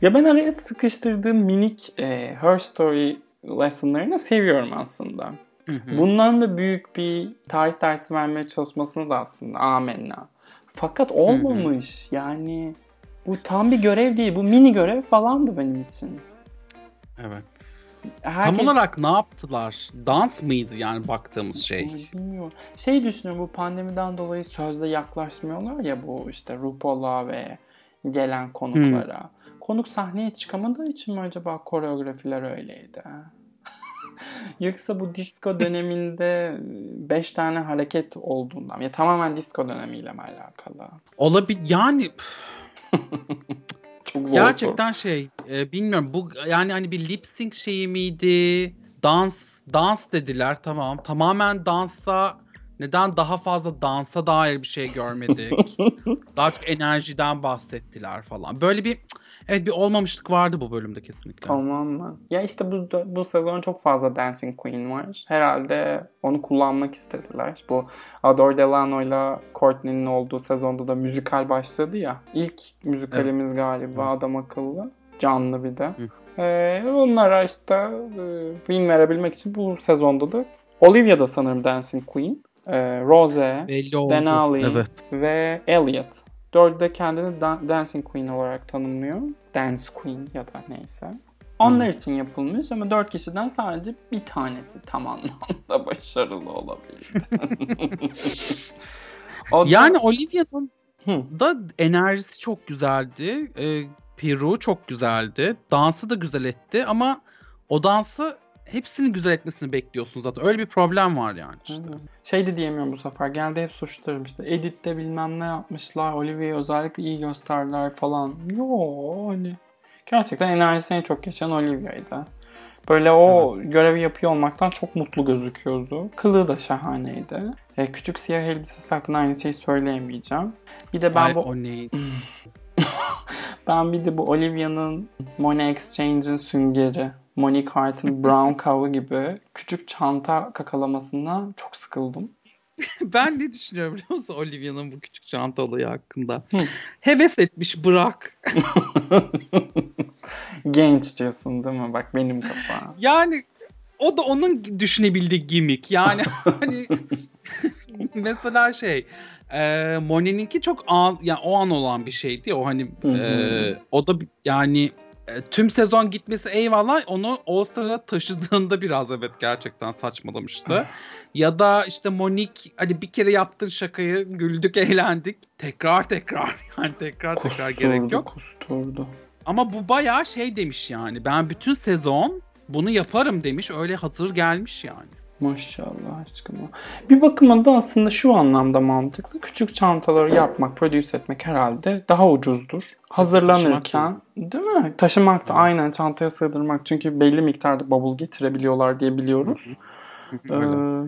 Ya ben araya sıkıştırdığım minik e, Her Story lessonlarını seviyorum aslında. Hı hı. Bundan da büyük bir tarih dersi vermeye çalışmasını da aslında amenna. Fakat olmamış. Yani bu tam bir görev değil. Bu mini görev falandı benim için. Evet. Herkes... Tam olarak ne yaptılar? Dans mıydı yani baktığımız şey? Bilmiyorum. Şey düşünüyorum bu pandemiden dolayı sözde yaklaşmıyorlar ya bu işte RuPaul'a ve gelen konuklara. Konuk sahneye çıkamadığı için mi acaba koreografiler öyleydi? Yoksa bu disco döneminde 5 tane hareket olduğundan ya tamamen disco dönemiyle mi alakalı? Olabilir yani Çok zor gerçekten şey e, bilmiyorum bu yani hani bir lip sync şeyi miydi? Dans dans dediler tamam. Tamamen dansa neden daha fazla dansa dair bir şey görmedik? daha çok enerjiden bahsettiler falan. Böyle bir evet bir olmamışlık vardı bu bölümde kesinlikle. Tamam mı? Ya işte bu bu sezon çok fazla Dancing Queen var. Herhalde onu kullanmak istediler. Bu Adore Delano ile Courtney'nin olduğu sezonda da müzikal başladı ya. İlk müzikalimiz galiba adam akıllı. Canlı bir de. Ee, onlara işte e, win verebilmek için bu sezonda da Olivia da sanırım Dancing Queen. Ee, Rose. Denali Evet. ve Elliot. Dördü de kendini Dan- Dancing Queen olarak tanımlıyor. Dance Queen ya da neyse. Onlar için yapılmış ama dört kişiden sadece bir tanesi tam anlamda başarılı olabildi. O da- Yani Olivia'nın da enerjisi çok güzeldi. Ee, Peru çok güzeldi. Dansı da güzel etti ama o dansı hepsini güzel etmesini bekliyorsun zaten. Öyle bir problem var yani işte. Hı. Şey de diyemiyorum bu sefer. Geldi hep suçlarım işte. Edit'te bilmem ne yapmışlar. Olivia'yı özellikle iyi gösterdiler falan. Yo hani. Gerçekten enerjisini çok geçen Olivia'ydı. Böyle o görevi yapıyor olmaktan çok mutlu gözüküyordu. Kılığı da şahaneydi. E, küçük siyah elbisesi hakkında aynı şeyi söyleyemeyeceğim. Bir de ben Ay, bu o neydi? ben bir de bu Olivia'nın Money Exchange'in süngeri, Monique Hart'ın Brown Cow'u gibi küçük çanta kakalamasından çok sıkıldım. ben ne düşünüyorum biliyor musun Olivia'nın bu küçük çanta olayı hakkında? Heves etmiş bırak. Genç diyorsun değil mi? Bak benim kafam. Yani o da onun düşünebildiği gimmick. Yani hani mesela şey e, Monet'inki çok an, yani o an olan bir şeydi. O hani e, o da yani tüm sezon gitmesi eyvallah onu All Star'a taşıdığında biraz evet gerçekten saçmalamıştı. ya da işte Monique hani bir kere yaptığın şakayı güldük eğlendik. Tekrar tekrar yani tekrar tekrar gerek yok. Kusturdu. Ama bu bayağı şey demiş yani ben bütün sezon bunu yaparım demiş öyle hazır gelmiş yani. Maşallah aşkına. Bir bakıma da aslında şu anlamda mantıklı. Küçük çantaları yapmak, produce etmek herhalde daha ucuzdur. Hazırlanırken değil mi? Taşımak da aynen çantaya sığdırmak. Çünkü belli miktarda bavul getirebiliyorlar diye biliyoruz. Ee,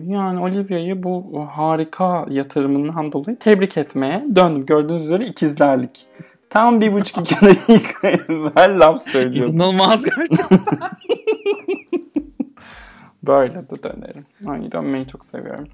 yani Olivia'yı bu harika yatırımından dolayı tebrik etmeye döndüm. Gördüğünüz üzere ikizlerlik. Tam bir buçuk iki dakika evvel laf söylüyordum. İnanılmaz gerçekten. Böyle de dönerim. Ay dönmeyi çok seviyorum.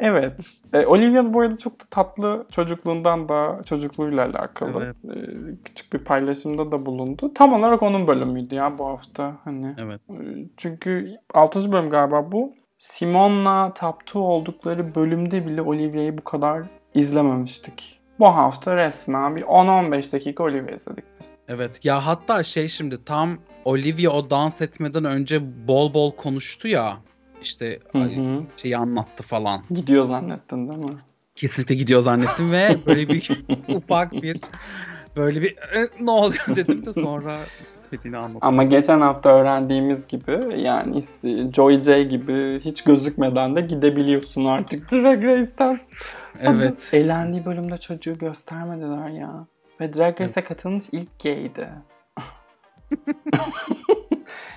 Evet. E, Olivia bu arada çok da tatlı çocukluğundan da çocukluğuyla alakalı Evet. e, küçük bir paylaşımda da bulundu. Tam olarak onun bölümüydü ya bu hafta. Hani Evet. e, çünkü 6. bölüm galiba bu. Simon'la Taptu oldukları bölümde bile Olivia'yı bu kadar izlememiştik. Bu hafta resmen bir 10-15 dakika Olivia izledik biz. Evet ya hatta şey şimdi tam Olivia o dans etmeden önce bol bol konuştu ya işte Hı şeyi anlattı falan. Gidiyor zannettin değil mi? Kesinlikle gidiyor zannettim ve böyle bir ufak bir böyle bir "E, ne oluyor dedim de sonra gitmediğini anladım. Ama geçen hafta öğrendiğimiz gibi yani Joy J gibi hiç gözükmeden de gidebiliyorsun artık Drag Race'ten. Evet. Ama Eğlendiği bölümde çocuğu göstermediler ya. Ve Drag Race'e katılmış ilk gaydi.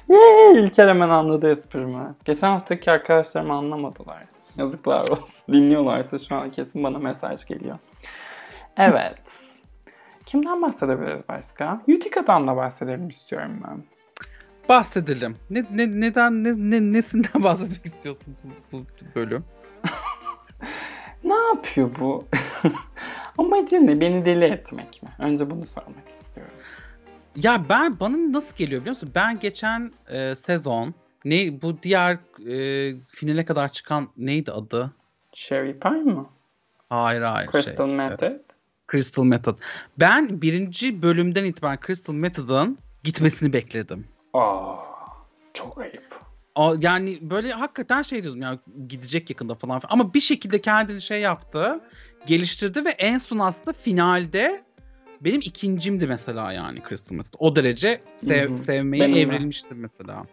Yay! İlker hemen anladı esprimi. Geçen haftaki arkadaşlarım anlamadılar. Yazıklar olsun. Dinliyorlarsa şu an kesin bana mesaj geliyor. Evet. Kimden bahsedebiliriz başka? Utica'dan da bahsedelim istiyorum ben. Bahsedelim. Ne, ne, neden ne, ne, nesinden bahsetmek istiyorsun bu, bu bölüm? Ne yapıyor bu? Amacı ne? Beni deli etmek mi? Önce bunu sormak istiyorum. Ya ben bana nasıl geliyor biliyor musun? Ben geçen e, sezon ne bu diğer e, finale kadar çıkan neydi adı? Sherry Pie mı? Hayır hayır. Crystal şey, Method. Crystal Method. Ben birinci bölümden itibaren Crystal Method'ın gitmesini bekledim. Aa, çok ayıp. O, yani böyle hakikaten şey diyordum ya gidecek yakında falan filan. Ama bir şekilde kendini şey yaptı. Geliştirdi ve en son aslında finalde benim ikincimdi mesela yani Crystal Method. O derece sev, sevmeye Benim de. evrilmiştim mesela.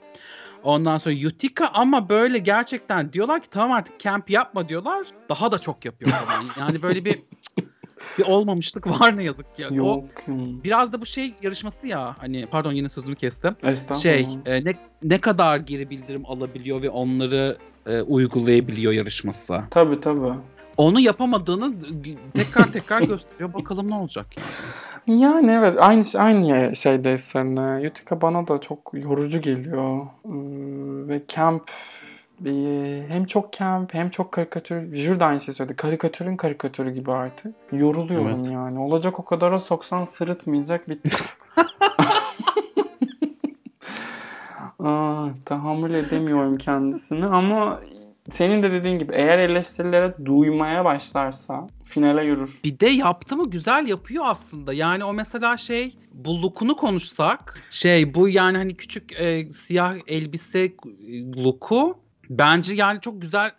Ondan sonra Utica ama böyle gerçekten diyorlar ki tamam artık camp yapma diyorlar. Daha da çok yapıyor falan. Yani böyle bir bir olmamışlık var ne yazık ki. O Yok. hmm. biraz da bu şey yarışması ya hani pardon yine sözümü kestim şey e, ne ne kadar geri bildirim alabiliyor ve onları e, uygulayabiliyor yarışması. Tabii tabii. Onu yapamadığını tekrar tekrar gösteriyor. Bakalım ne olacak yani. Yani evet aynı aynı şeydeyiz seninle. Utica bana da çok yorucu geliyor. Ve camp hem çok camp hem çok karikatür. Jüri de aynı şey söyledi. Karikatürün karikatürü gibi artık. Yoruluyorum Evet. yani. Olacak o kadara soksan sırıtmayacak bitti. Aa, tahammül edemiyorum kendisini ama senin de dediğin gibi eğer eleştirilere duymaya başlarsa finale yürür. Bir de yaptı mı güzel yapıyor aslında. Yani o mesela şey bu konuşsak şey bu yani hani küçük e, siyah elbise look'u bence yani çok güzel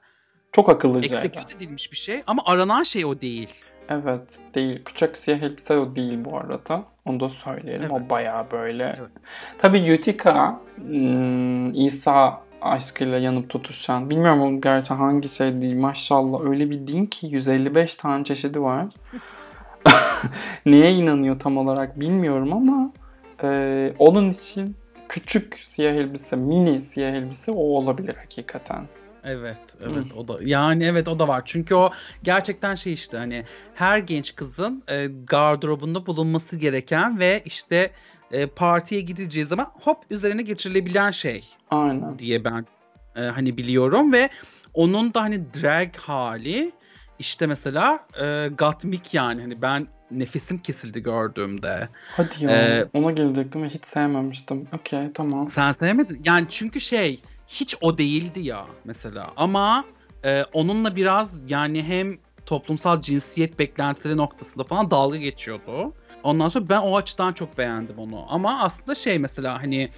Çok akıllıca. execute edilmiş bir şey ama aranan şey o değil. Evet değil. Küçük siyah elbise o değil bu arada. Onu da söyleyelim. O Evet. bayağı böyle. Evet. Tabii Utica hmm, İsa aşkıyla yanıp tutuşan. Bilmiyorum o gerçi hangi şey değil. Maşallah öyle bir din ki 155 tane çeşidi var. Neye inanıyor tam olarak bilmiyorum ama e, onun için küçük siyah elbise, mini siyah elbise o olabilir hakikaten. Evet, evet o da yani evet o da var. Çünkü o gerçekten şey işte hani her genç kızın e, gardırobunda bulunması gereken ve işte e, partiye gidileceği zaman hop üzerine geçirilebilen şey Aynen. diye ben e, hani biliyorum ve onun da hani drag hali işte mesela e, Gottmik yani hani ben nefesim kesildi gördüğümde. Hadi ya. Ee, Ona gelecektim ve hiç sevmemiştim. Okey tamam. Sen sevmedin. Yani çünkü şey hiç o değildi ya mesela. Ama e, onunla biraz yani hem toplumsal cinsiyet beklentileri noktasında falan dalga geçiyordu. Ondan sonra ben o açıdan çok beğendim onu. Ama aslında şey mesela hani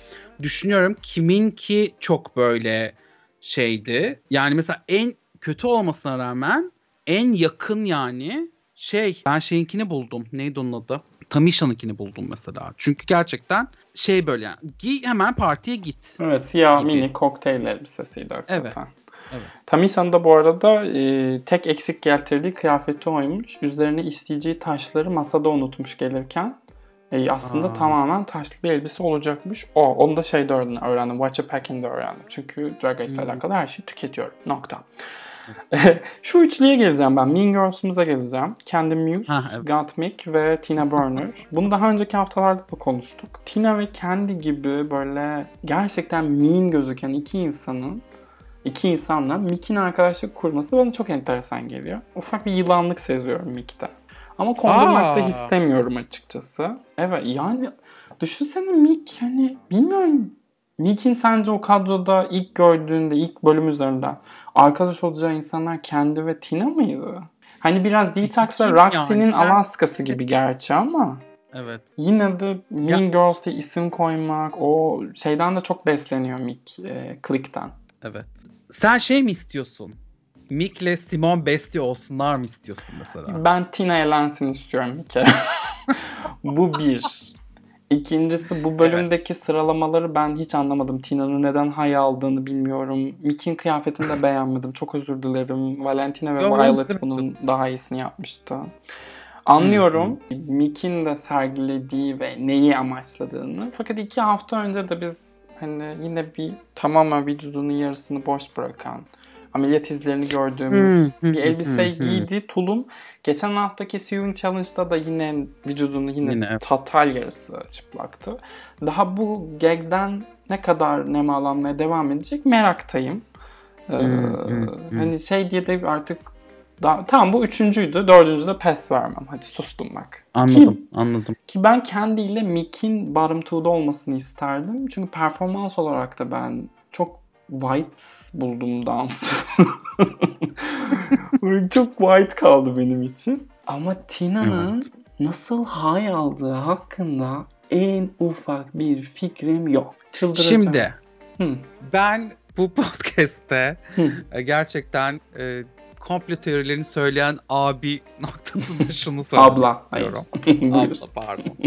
düşünüyorum kimin ki çok böyle şeydi. Yani mesela en kötü olmasına rağmen en yakın yani şey ben şeyinkini buldum. Neydi onun adı? Tamisha'nınkini buldum mesela. Çünkü gerçekten şey böyle yani giy hemen partiye git. Evet siyah Gibi. mini kokteyl elbisesiydi hakikaten. Evet. Evet. Tamisa'nın da bu arada e, tek eksik getirdiği kıyafeti oymuş. Üzerine isteyeceği taşları masada unutmuş gelirken. E, aslında Aa. tamamen taşlı bir elbise olacakmış. O, onu da şeyde öğrendim, öğrendim. Watch a Packing'de öğrendim. Çünkü Drag Race ile Hmm. alakalı her şeyi tüketiyorum. Nokta. Şu üçlüye geleceğim ben. Mean Girls'umuza geleceğim. Candy Muse, Ha, evet. Gottmik ve Tina Burner. Bunu daha önceki haftalarda da konuştuk. Tina ve Candy gibi böyle gerçekten mean gözüken iki insanın iki insanla Mick'in arkadaşlık kurması bana çok enteresan geliyor. Ufak bir yılanlık seziyorum Mick'te. Ama kondurmak da istemiyorum açıkçası. Evet yani düşünsene Mick hani bilmiyorum Mick'in sence o kadroda ilk gördüğünde ilk bölüm üzerinden arkadaş olacağı insanlar kendi ve Tina mıydı? Hani biraz Detox'la Roxy'nin yani? Alaska'sı gibi gerçi ama Evet. yine de Mean Girls diye isim koymak o şeyden de çok besleniyor Mick e, Click'ten. Evet. Sen şey mi istiyorsun? Mick'le Simon Bestie olsunlar mı istiyorsun mesela? Ben Tina elensin istiyorum bir kere. bu bir. İkincisi bu bölümdeki sıralamaları ben hiç anlamadım. Tina'nın neden hay aldığını bilmiyorum. Mick'in kıyafetini de beğenmedim. Çok özür dilerim. Valentina ve Violet evet. bunun daha iyisini yapmıştı. Anlıyorum Mick'in de sergilediği ve neyi amaçladığını. Fakat iki hafta önce de biz hani yine bir tamamen vücudunun yarısını boş bırakan ameliyat izlerini gördüğümüz bir hmm. giydi tulum. Geçen haftaki Sewing Challenge'da da yine vücudunun yine, Yine. total yarısı çıplaktı. Daha bu gagden ne kadar nemalanmaya devam edecek meraktayım. Ee. Hani şey diye de artık daha, tamam bu üçüncüydü. Dördüncü de pes vermem. Hadi sustum bak. Anladım, Ki, anladım. ki ben kendiyle Mick'in bottom two'da olmasını isterdim. Çünkü performans olarak da ben çok white buldum dans. çok white kaldı benim için. Ama Tina'nın nasıl high aldığı hakkında en ufak bir fikrim yok. Çıldıracağım. Şimdi Hı. ben bu podcast'te Hı. e, gerçekten e, komplo teorilerini söyleyen abi noktasında şunu söylemek Abla. Hayır. istiyorum. Abla pardon.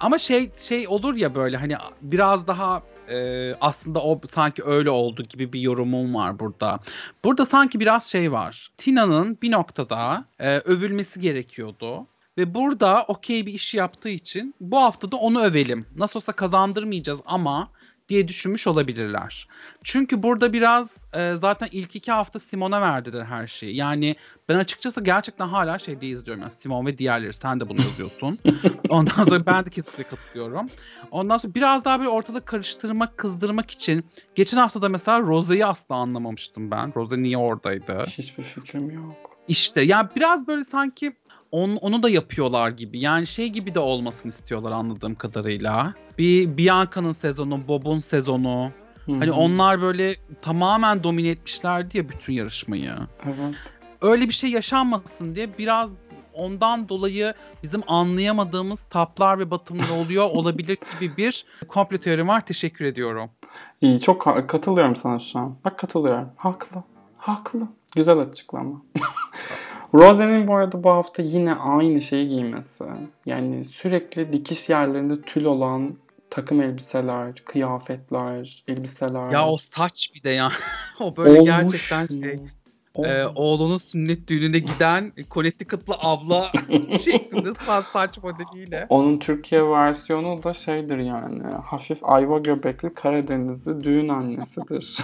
Ama şey şey olur ya böyle hani biraz daha e, aslında o sanki öyle oldu gibi bir yorumum var burada. Burada sanki biraz şey var. Tina'nın bir noktada e, övülmesi gerekiyordu. Ve burada okey bir iş yaptığı için bu hafta da onu övelim. Nasıl olsa kazandırmayacağız ama diye düşünmüş olabilirler. Çünkü burada biraz e, zaten ilk iki hafta Simon'a verdiler her şeyi. Yani ben açıkçası gerçekten hala şeyde izliyorum. Yani Simon ve diğerleri sen de bunu yazıyorsun. Ondan sonra ben de kesinlikle katılıyorum. Ondan sonra biraz daha bir ortada karıştırmak, kızdırmak için geçen hafta da mesela Rose'yi asla anlamamıştım ben. Rose niye oradaydı? Hiçbir fikrim yok. İşte yani biraz böyle sanki on, onu da yapıyorlar gibi. Yani şey gibi de olmasını istiyorlar anladığım kadarıyla. Bir Bianca'nın sezonu, Bob'un sezonu. Hani Hı hı. onlar böyle tamamen domine etmişlerdi ya bütün yarışmayı. Evet. Öyle bir şey yaşanmasın diye biraz ondan dolayı bizim anlayamadığımız taplar ve batımlar oluyor olabilir gibi bir komplo teorim var. Teşekkür ediyorum. İyi çok ha- katılıyorum sana şu an. Bak katılıyorum. Haklı. Haklı. Güzel açıklama. Rose'nin bu arada bu hafta yine aynı şeyi giymesi. Yani sürekli dikiş yerlerinde tül olan takım elbiseler, kıyafetler, elbiseler. Ya o saç bir de ya. o böyle Olmuş gerçekten şey. Olmuş. Ee, oğlunun sünnet düğününe giden Connecticut'lı abla şeklinde sa- saç modeliyle. Onun Türkiye versiyonu da şeydir yani. Hafif ayva göbekli Karadenizli düğün annesidir.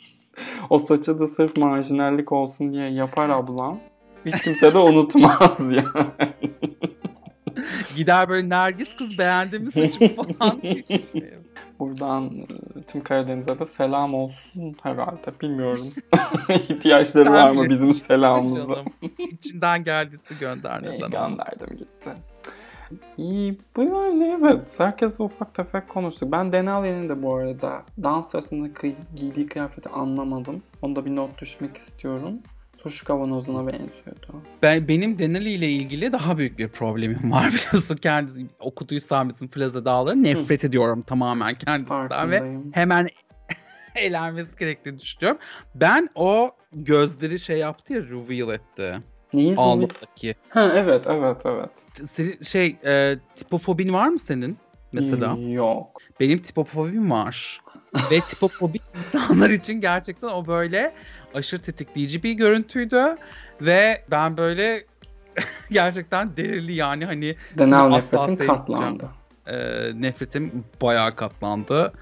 o saçı da sırf marjinallik olsun diye yapar ablam. Hiç kimse de unutmaz yani. Gider böyle Nergis kız beğendin mi saçımı falan diye şey. Buradan e, tüm Karadeniz'e de selam olsun herhalde. Bilmiyorum. İhtiyaçları var mı bizim selamımıza? İçinden geldiyse gönder İyi, neden olmasın. gönderdim gitti. İyi, bu yani evet. Herkesle ufak tefek konuştuk. Ben Denali'nin de bu arada dans sırasında giydiği kıyafeti anlamadım. Onda bir not düşmek istiyorum. Turşu kavanozuna benziyordu. Ben benim Denali ile ilgili daha büyük bir problemim var biliyorsun. Kendisi okuduysam bizim Plaza Dağları nefret ediyorum tamamen kendisinden ve hemen elenmesi gerektiğini düşünüyorum. Ben o gözleri şey yaptı ya reveal etti. Neyi? Alnındaki. Ha evet evet evet. Senin şey e, tipofobin var mı senin mesela? Yok. Benim tipofobim var. Ve tipofobi insanlar için gerçekten o böyle aşırı tetikleyici bir görüntüydü. Ve ben böyle gerçekten delirli yani hani Denal nefretin katlandı. e, nefretim bayağı katlandı.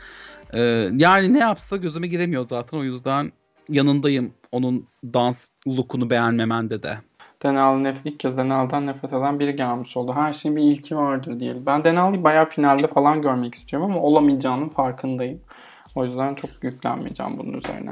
E, yani ne yapsa gözüme giremiyor zaten o yüzden yanındayım onun dans look'unu beğenmemende de. Denal nef ilk kez Denal'dan nefret eden biri gelmiş oldu. Her şeyin bir ilki vardır diyelim. Ben Denal'ı bayağı finalde falan görmek istiyorum ama olamayacağının farkındayım. O yüzden çok yüklenmeyeceğim bunun üzerine.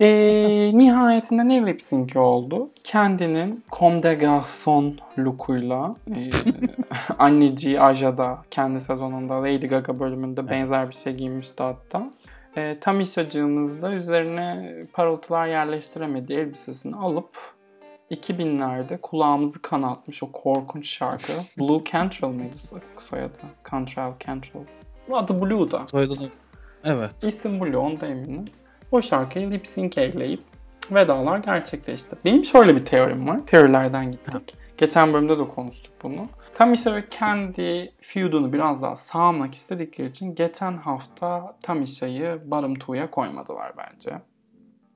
Ee, nihayetinde ne lip sync oldu? Kendinin Comme des Garçons lookuyla e, anneciği Aja'da kendi sezonunda Lady Gaga bölümünde benzer bir şey giymişti hatta. E, Tamisha'cığımız da üzerine parıltılar yerleştiremediği elbisesini alıp 2000'lerde kulağımızı kanatmış o korkunç şarkı. Blue Cantrell mıydı soyadı? Cantrell, Cantrell. Adı Blue'da. Soyadını Evet. İsim Blue, onda eminiz. O şarkıyı lip sync eyleyip vedalar gerçekleşti. Benim şöyle bir teorim var. Teorilerden gittik. Geçen bölümde de konuştuk bunu. Tamisha ve kendi feud'unu biraz daha sağlamak istedikleri için geçen hafta Tamisha'yı bottom two'ya koymadılar bence.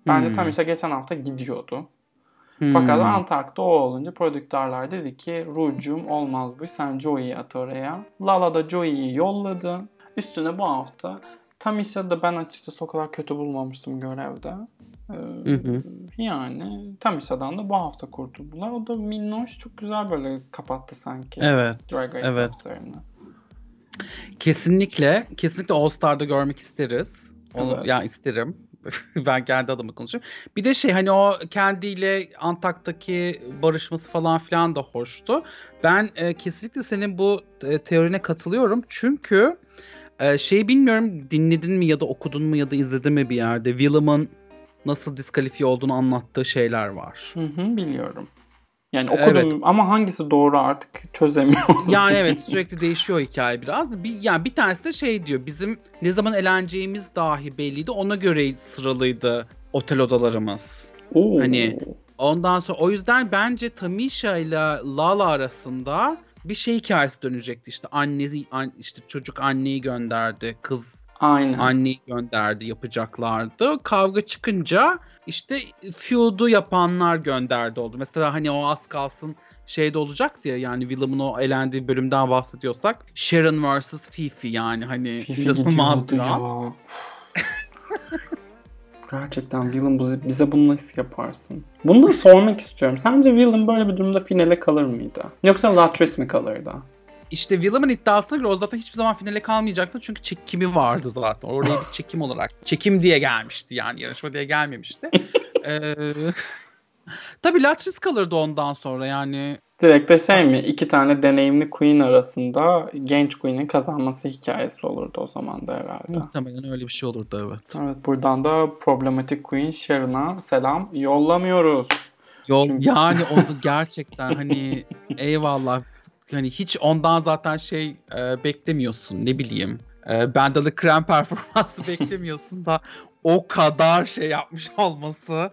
Bence Hmm. Tamisha geçen hafta gidiyordu. Hmm. Fakat Antak'ta o olunca prodüktörler dedi ki Rucum olmaz bu sen Joey'i at oraya. Lala da Joey'i yolladı. Üstüne bu hafta Tamisha'da ben açıkçası o kadar kötü bulmamıştım görevde. Ee, Hı hı. Yani Tamisha'dan da bu hafta kurtuldular. O da minnoş çok güzel böyle kapattı sanki. Evet. Drag Race evet. haftalarını. Kesinlikle, kesinlikle All Star'da görmek isteriz. Onu Evet. ya isterim. ben kendi adıma konuşuyorum. Bir de şey hani o kendiyle Antak'taki barışması falan filan da hoştu. Ben e, kesinlikle senin bu e, teorine katılıyorum. Çünkü e, şeyi bilmiyorum dinledin mi ya da okudun mu ya da izledin mi bir yerde. Willem'ın nasıl diskalifiye olduğunu anlattığı şeyler var. Hı hı, biliyorum. Yani okudum Evet. ama hangisi doğru artık çözemiyorum. Yani evet sürekli değişiyor hikaye biraz. Bir, yani bir tanesi de şey diyor. Bizim ne zaman eğleneceğimiz dahi belliydi. Ona göre sıralıydı otel odalarımız. Oo. Hani- Ondan sonra o yüzden bence Tamisha ile Lala arasında bir şey hikayesi dönecekti. İşte annesi an, işte çocuk anneyi gönderdi. Kız Aynen. anneyi gönderdi yapacaklardı. Kavga çıkınca işte feud'u yapanlar gönderdi oldu. Mesela hani o az kalsın şeyde olacaktı ya yani Willem'ın o elendiği bölümden bahsediyorsak Sharon vs. Fifi yani hani inanılmaz. Gerçekten Willem bize bunu nasıl yaparsın? Bunu da sormak istiyorum. Sence Willem böyle bir durumda finale kalır mıydı? Yoksa Latrice mi kalırdı? İşte Willem'ın iddiasına göre o zaten hiçbir zaman finale kalmayacaktı çünkü çekimi vardı zaten. Oraya bir çekim olarak. Çekim diye gelmişti yani yarışma diye gelmemişti. ee, tabii Latrice kalırdı ondan sonra yani Direkt de şey mi? İki tane deneyimli queen arasında genç queen'in kazanması hikayesi olurdu o zaman da herhalde. muhtemelen öyle bir şey olurdu evet. Evet buradan da problematik queen Sharon'a selam yollamıyoruz. Yol, Çünkü- Yani onu gerçekten hani eyvallah hani hiç ondan zaten şey e, beklemiyorsun ne bileyim. E, Bendalı krem performansı beklemiyorsun da o kadar şey yapmış olması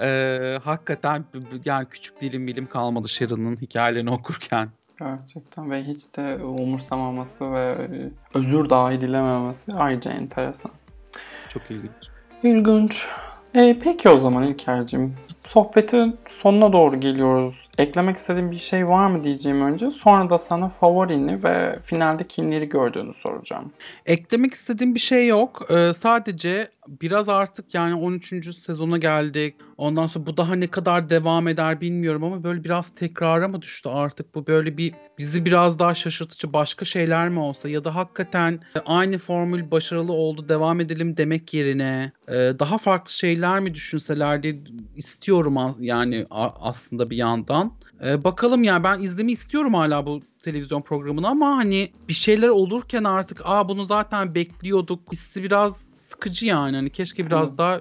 e, hakikaten yani küçük dilim bilim kalmadı Sharon'ın hikayelerini okurken. Gerçekten ve hiç de umursamaması ve özür dahi dilememesi ayrıca enteresan. Çok ilginç. İlginç. E, peki o zaman İlker'cim. Sohbetin sonuna doğru geliyoruz. Eklemek istediğin bir şey var mı diyeceğim önce. Sonra da sana favorini ve finalde kimleri gördüğünü soracağım. Eklemek istediğim bir şey yok. Ee, sadece biraz artık yani 13. sezona geldik. Ondan sonra bu daha ne kadar devam eder bilmiyorum ama böyle biraz tekrara mı düştü artık? Bu böyle bir bizi biraz daha şaşırtıcı başka şeyler mi olsa ya da hakikaten aynı formül başarılı oldu devam edelim demek yerine e, daha farklı şeyler mi düşünselerdi istiyorum a- yani aslında bir yandan. E, bakalım yani ben izlemeyi istiyorum hala bu televizyon programını ama hani bir şeyler olurken artık aa bunu zaten bekliyorduk hissi biraz sıkıcı yani hani keşke biraz Hı. daha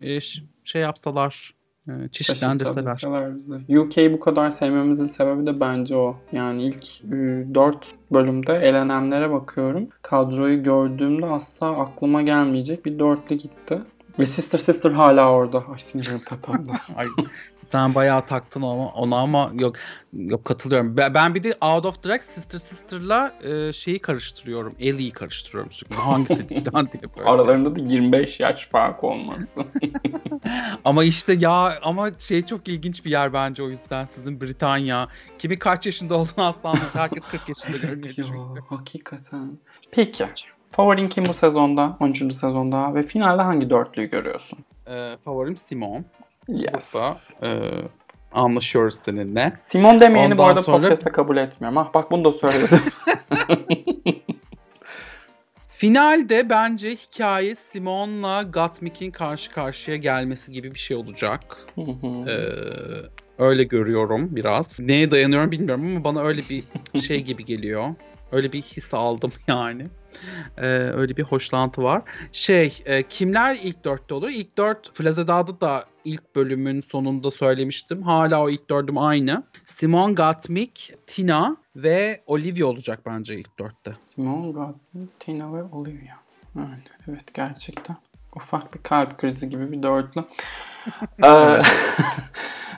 e, şey yapsalar e, çeşitlendirseler. UK'yi bu kadar sevmemizin sebebi de bence o. Yani ilk 4 bölümde elenenlere bakıyorum. Kadroyu gördüğümde asla aklıma gelmeyecek bir dörtlü gitti. Ve Sister Sister hala orada. Ay sinirim tepemde. Ay, sen bayağı taktın ona, ona ama yok yok katılıyorum. Ben, ben bir de Out of Drag Sister Sister'la e, şeyi karıştırıyorum. Ellie'yi karıştırıyorum sürekli. Hangisi değil lan diye böyle. Aralarında da 25 yaş fark olması. ama işte ya ama şey çok ilginç bir yer bence o yüzden sizin Britanya. Kimi kaç yaşında olduğunu asla. Herkes 40 yaşında görünüyor evet ya, hakikaten. Peki. Favorin kim bu sezonda? 13. sezonda. Ve finalde hangi dörtlüyü görüyorsun? E, favorim Simon. Yes. Burada, e, anlaşıyoruz seninle. Simon demeyeni bu Ondan arada sonra- podcast'ta kabul etmiyorum. Ah bak bunu da söyledim. Finalde bence hikaye Simon'la Gottmik'in karşı karşıya gelmesi gibi bir şey olacak. Ee, öyle görüyorum biraz. Neye dayanıyorum bilmiyorum ama bana öyle bir şey gibi geliyor. Öyle bir his aldım yani. Ee, öyle bir hoşlantı var. Şey, e, kimler ilk dörtte olur? İlk dört Flazeda'da da ilk bölümün sonunda söylemiştim. Hala o ilk dördüm aynı. Simon, Gottmik, Tina ve Olivia olacak bence ilk dörtte. Simon, Gottlieb, Tina ve Olivia. Evet, evet gerçekten. Ufak bir kalp krizi gibi bir dörtlü. Ee,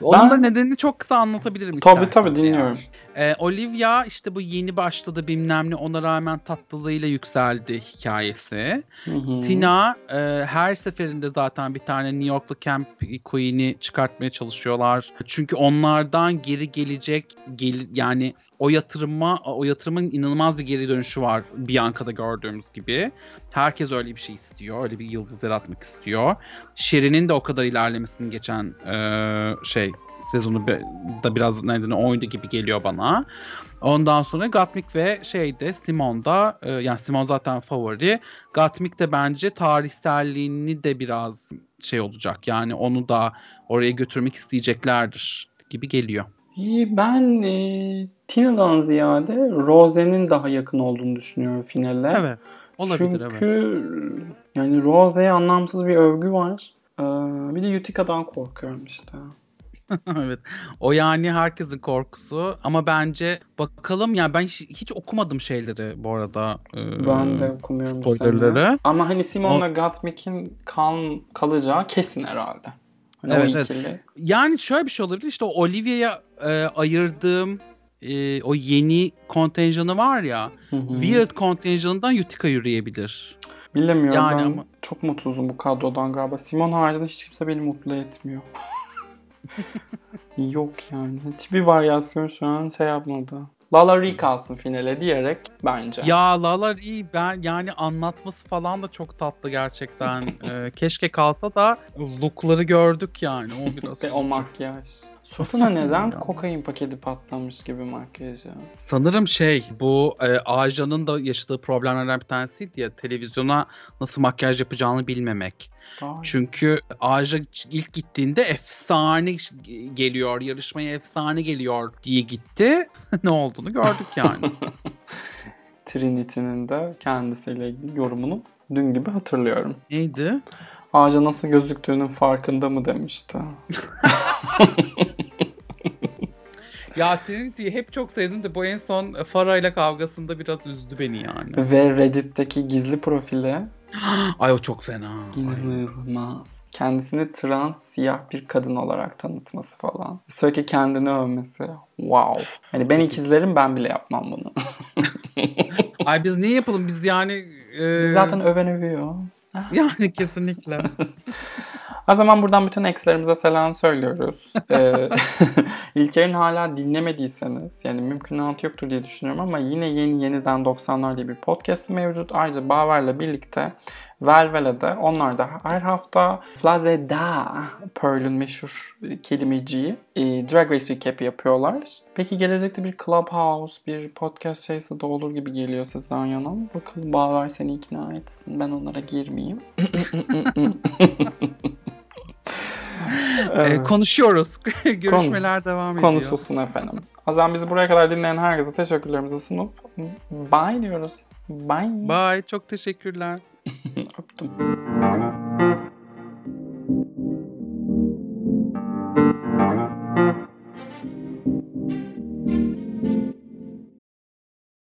Onun Ben- da nedenini çok kısa anlatabilirim tabii istersen tabii dinliyorum. Ee, Olivia işte bu yeni başladı bilmem ne ona rağmen tatlılığıyla yükseldi hikayesi. Hı hı. Tina e, her seferinde zaten bir tane New York'lu Camp Queen'i çıkartmaya çalışıyorlar. Çünkü onlardan geri gelecek gel, yani o yatırıma o yatırımın inanılmaz bir geri dönüşü var Bianca'da gördüğümüz gibi. Herkes öyle bir şey istiyor. Öyle bir yıldız yaratmak istiyor. Sherry'nin de o kadar ilerlemesini geçen e, şey sezonu da biraz nereden oydu gibi geliyor bana. Ondan sonra Gottmik ve şeyde Simon da e, yani Simon zaten favori. Gottmik de bence tarihselliğini de biraz şey olacak. Yani onu da oraya götürmek isteyeceklerdir gibi geliyor. Ben e, Tina'dan ziyade Rose'nin daha yakın olduğunu düşünüyorum finale. Olabilir Çünkü evet. yani Rose'ye anlamsız bir övgü var. Ee, bir de Utica'dan korkuyorum işte. evet. O yani herkesin korkusu ama bence bakalım ya ben hiç, hiç okumadım şeyleri bu arada. e, Ben de okumuyorum spoilerları. sene. Ama hani Simon'la O- Gottmik'in kal, kalacağı kesin herhalde. Hani Evet, evet. Yani şöyle bir şey olabilir. İşte Olivia'ya e, ayırdığım e, o yeni kontenjanı var ya. Weird kontenjanından Utica yürüyebilir. Bilemiyorum Yani ben ama- çok mutsuzum bu kadrodan galiba. Simon haricinde hiç kimse beni mutlu etmiyor. Yok yani. Hiçbir varyasyon şu an şey yapmadı. Lala Ree kalsın finale diyerek bence. Ya Lala iyi ben yani anlatması falan da çok tatlı gerçekten. E, keşke kalsa da lookları gördük yani. O biraz Ve o makyaj. Suratına neden kokain paketi patlamış gibi makyaj ya. Sanırım şey bu e, Aja'nın da yaşadığı problemlerden bir tanesiydi ya televizyona nasıl makyaj yapacağını bilmemek. Ay. Çünkü Aja ilk gittiğinde efsane geliyor, yarışmaya efsane geliyor diye gitti. ne olduğunu gördük yani. Trinity'nin de kendisiyle ilgili yorumunu dün gibi hatırlıyorum. Neydi? Ağaca nasıl gözüktüğünün farkında mı demişti. Ya Trinity'yi hep çok sevdim de bu en son Farah ile kavgasında biraz üzdü beni yani. Ve Reddit'teki gizli profili Ay o çok fena. İnanılmaz. Kendisini trans siyah bir kadın olarak tanıtması falan. Sürekli kendini övmesi. Wow. Hani ben ikizlerim ben bile yapmam bunu. Ay biz niye yapalım biz yani e, Biz zaten öven övüyor. yani kesinlikle. O zaman buradan bütün ekslerimize selam söylüyoruz. Ee, İlker'in hala dinlemediyseniz yani mümkünatı yoktur diye düşünüyorum ama yine yeni yeniden 90'lar diye bir podcast mevcut. Ayrıca Baver'le birlikte Velvele'de onlar da her hafta Flazeda Pearl'ün meşhur kelimeciyi e, Drag Race Recap yapıyorlar. Peki gelecekte bir Clubhouse, bir podcast şeyse de olur gibi geliyor sizden yana. Bakalım Baver seni ikna etsin. Ben onlara girmeyeyim. Ee, evet. konuşuyoruz. Görüşmeler Konu, devam ediyor. Konuşulsun efendim. O zaman bizi buraya kadar dinleyen herkese teşekkürlerimizi sunup bye diyoruz. Bye. Bye. Çok teşekkürler. Öptüm.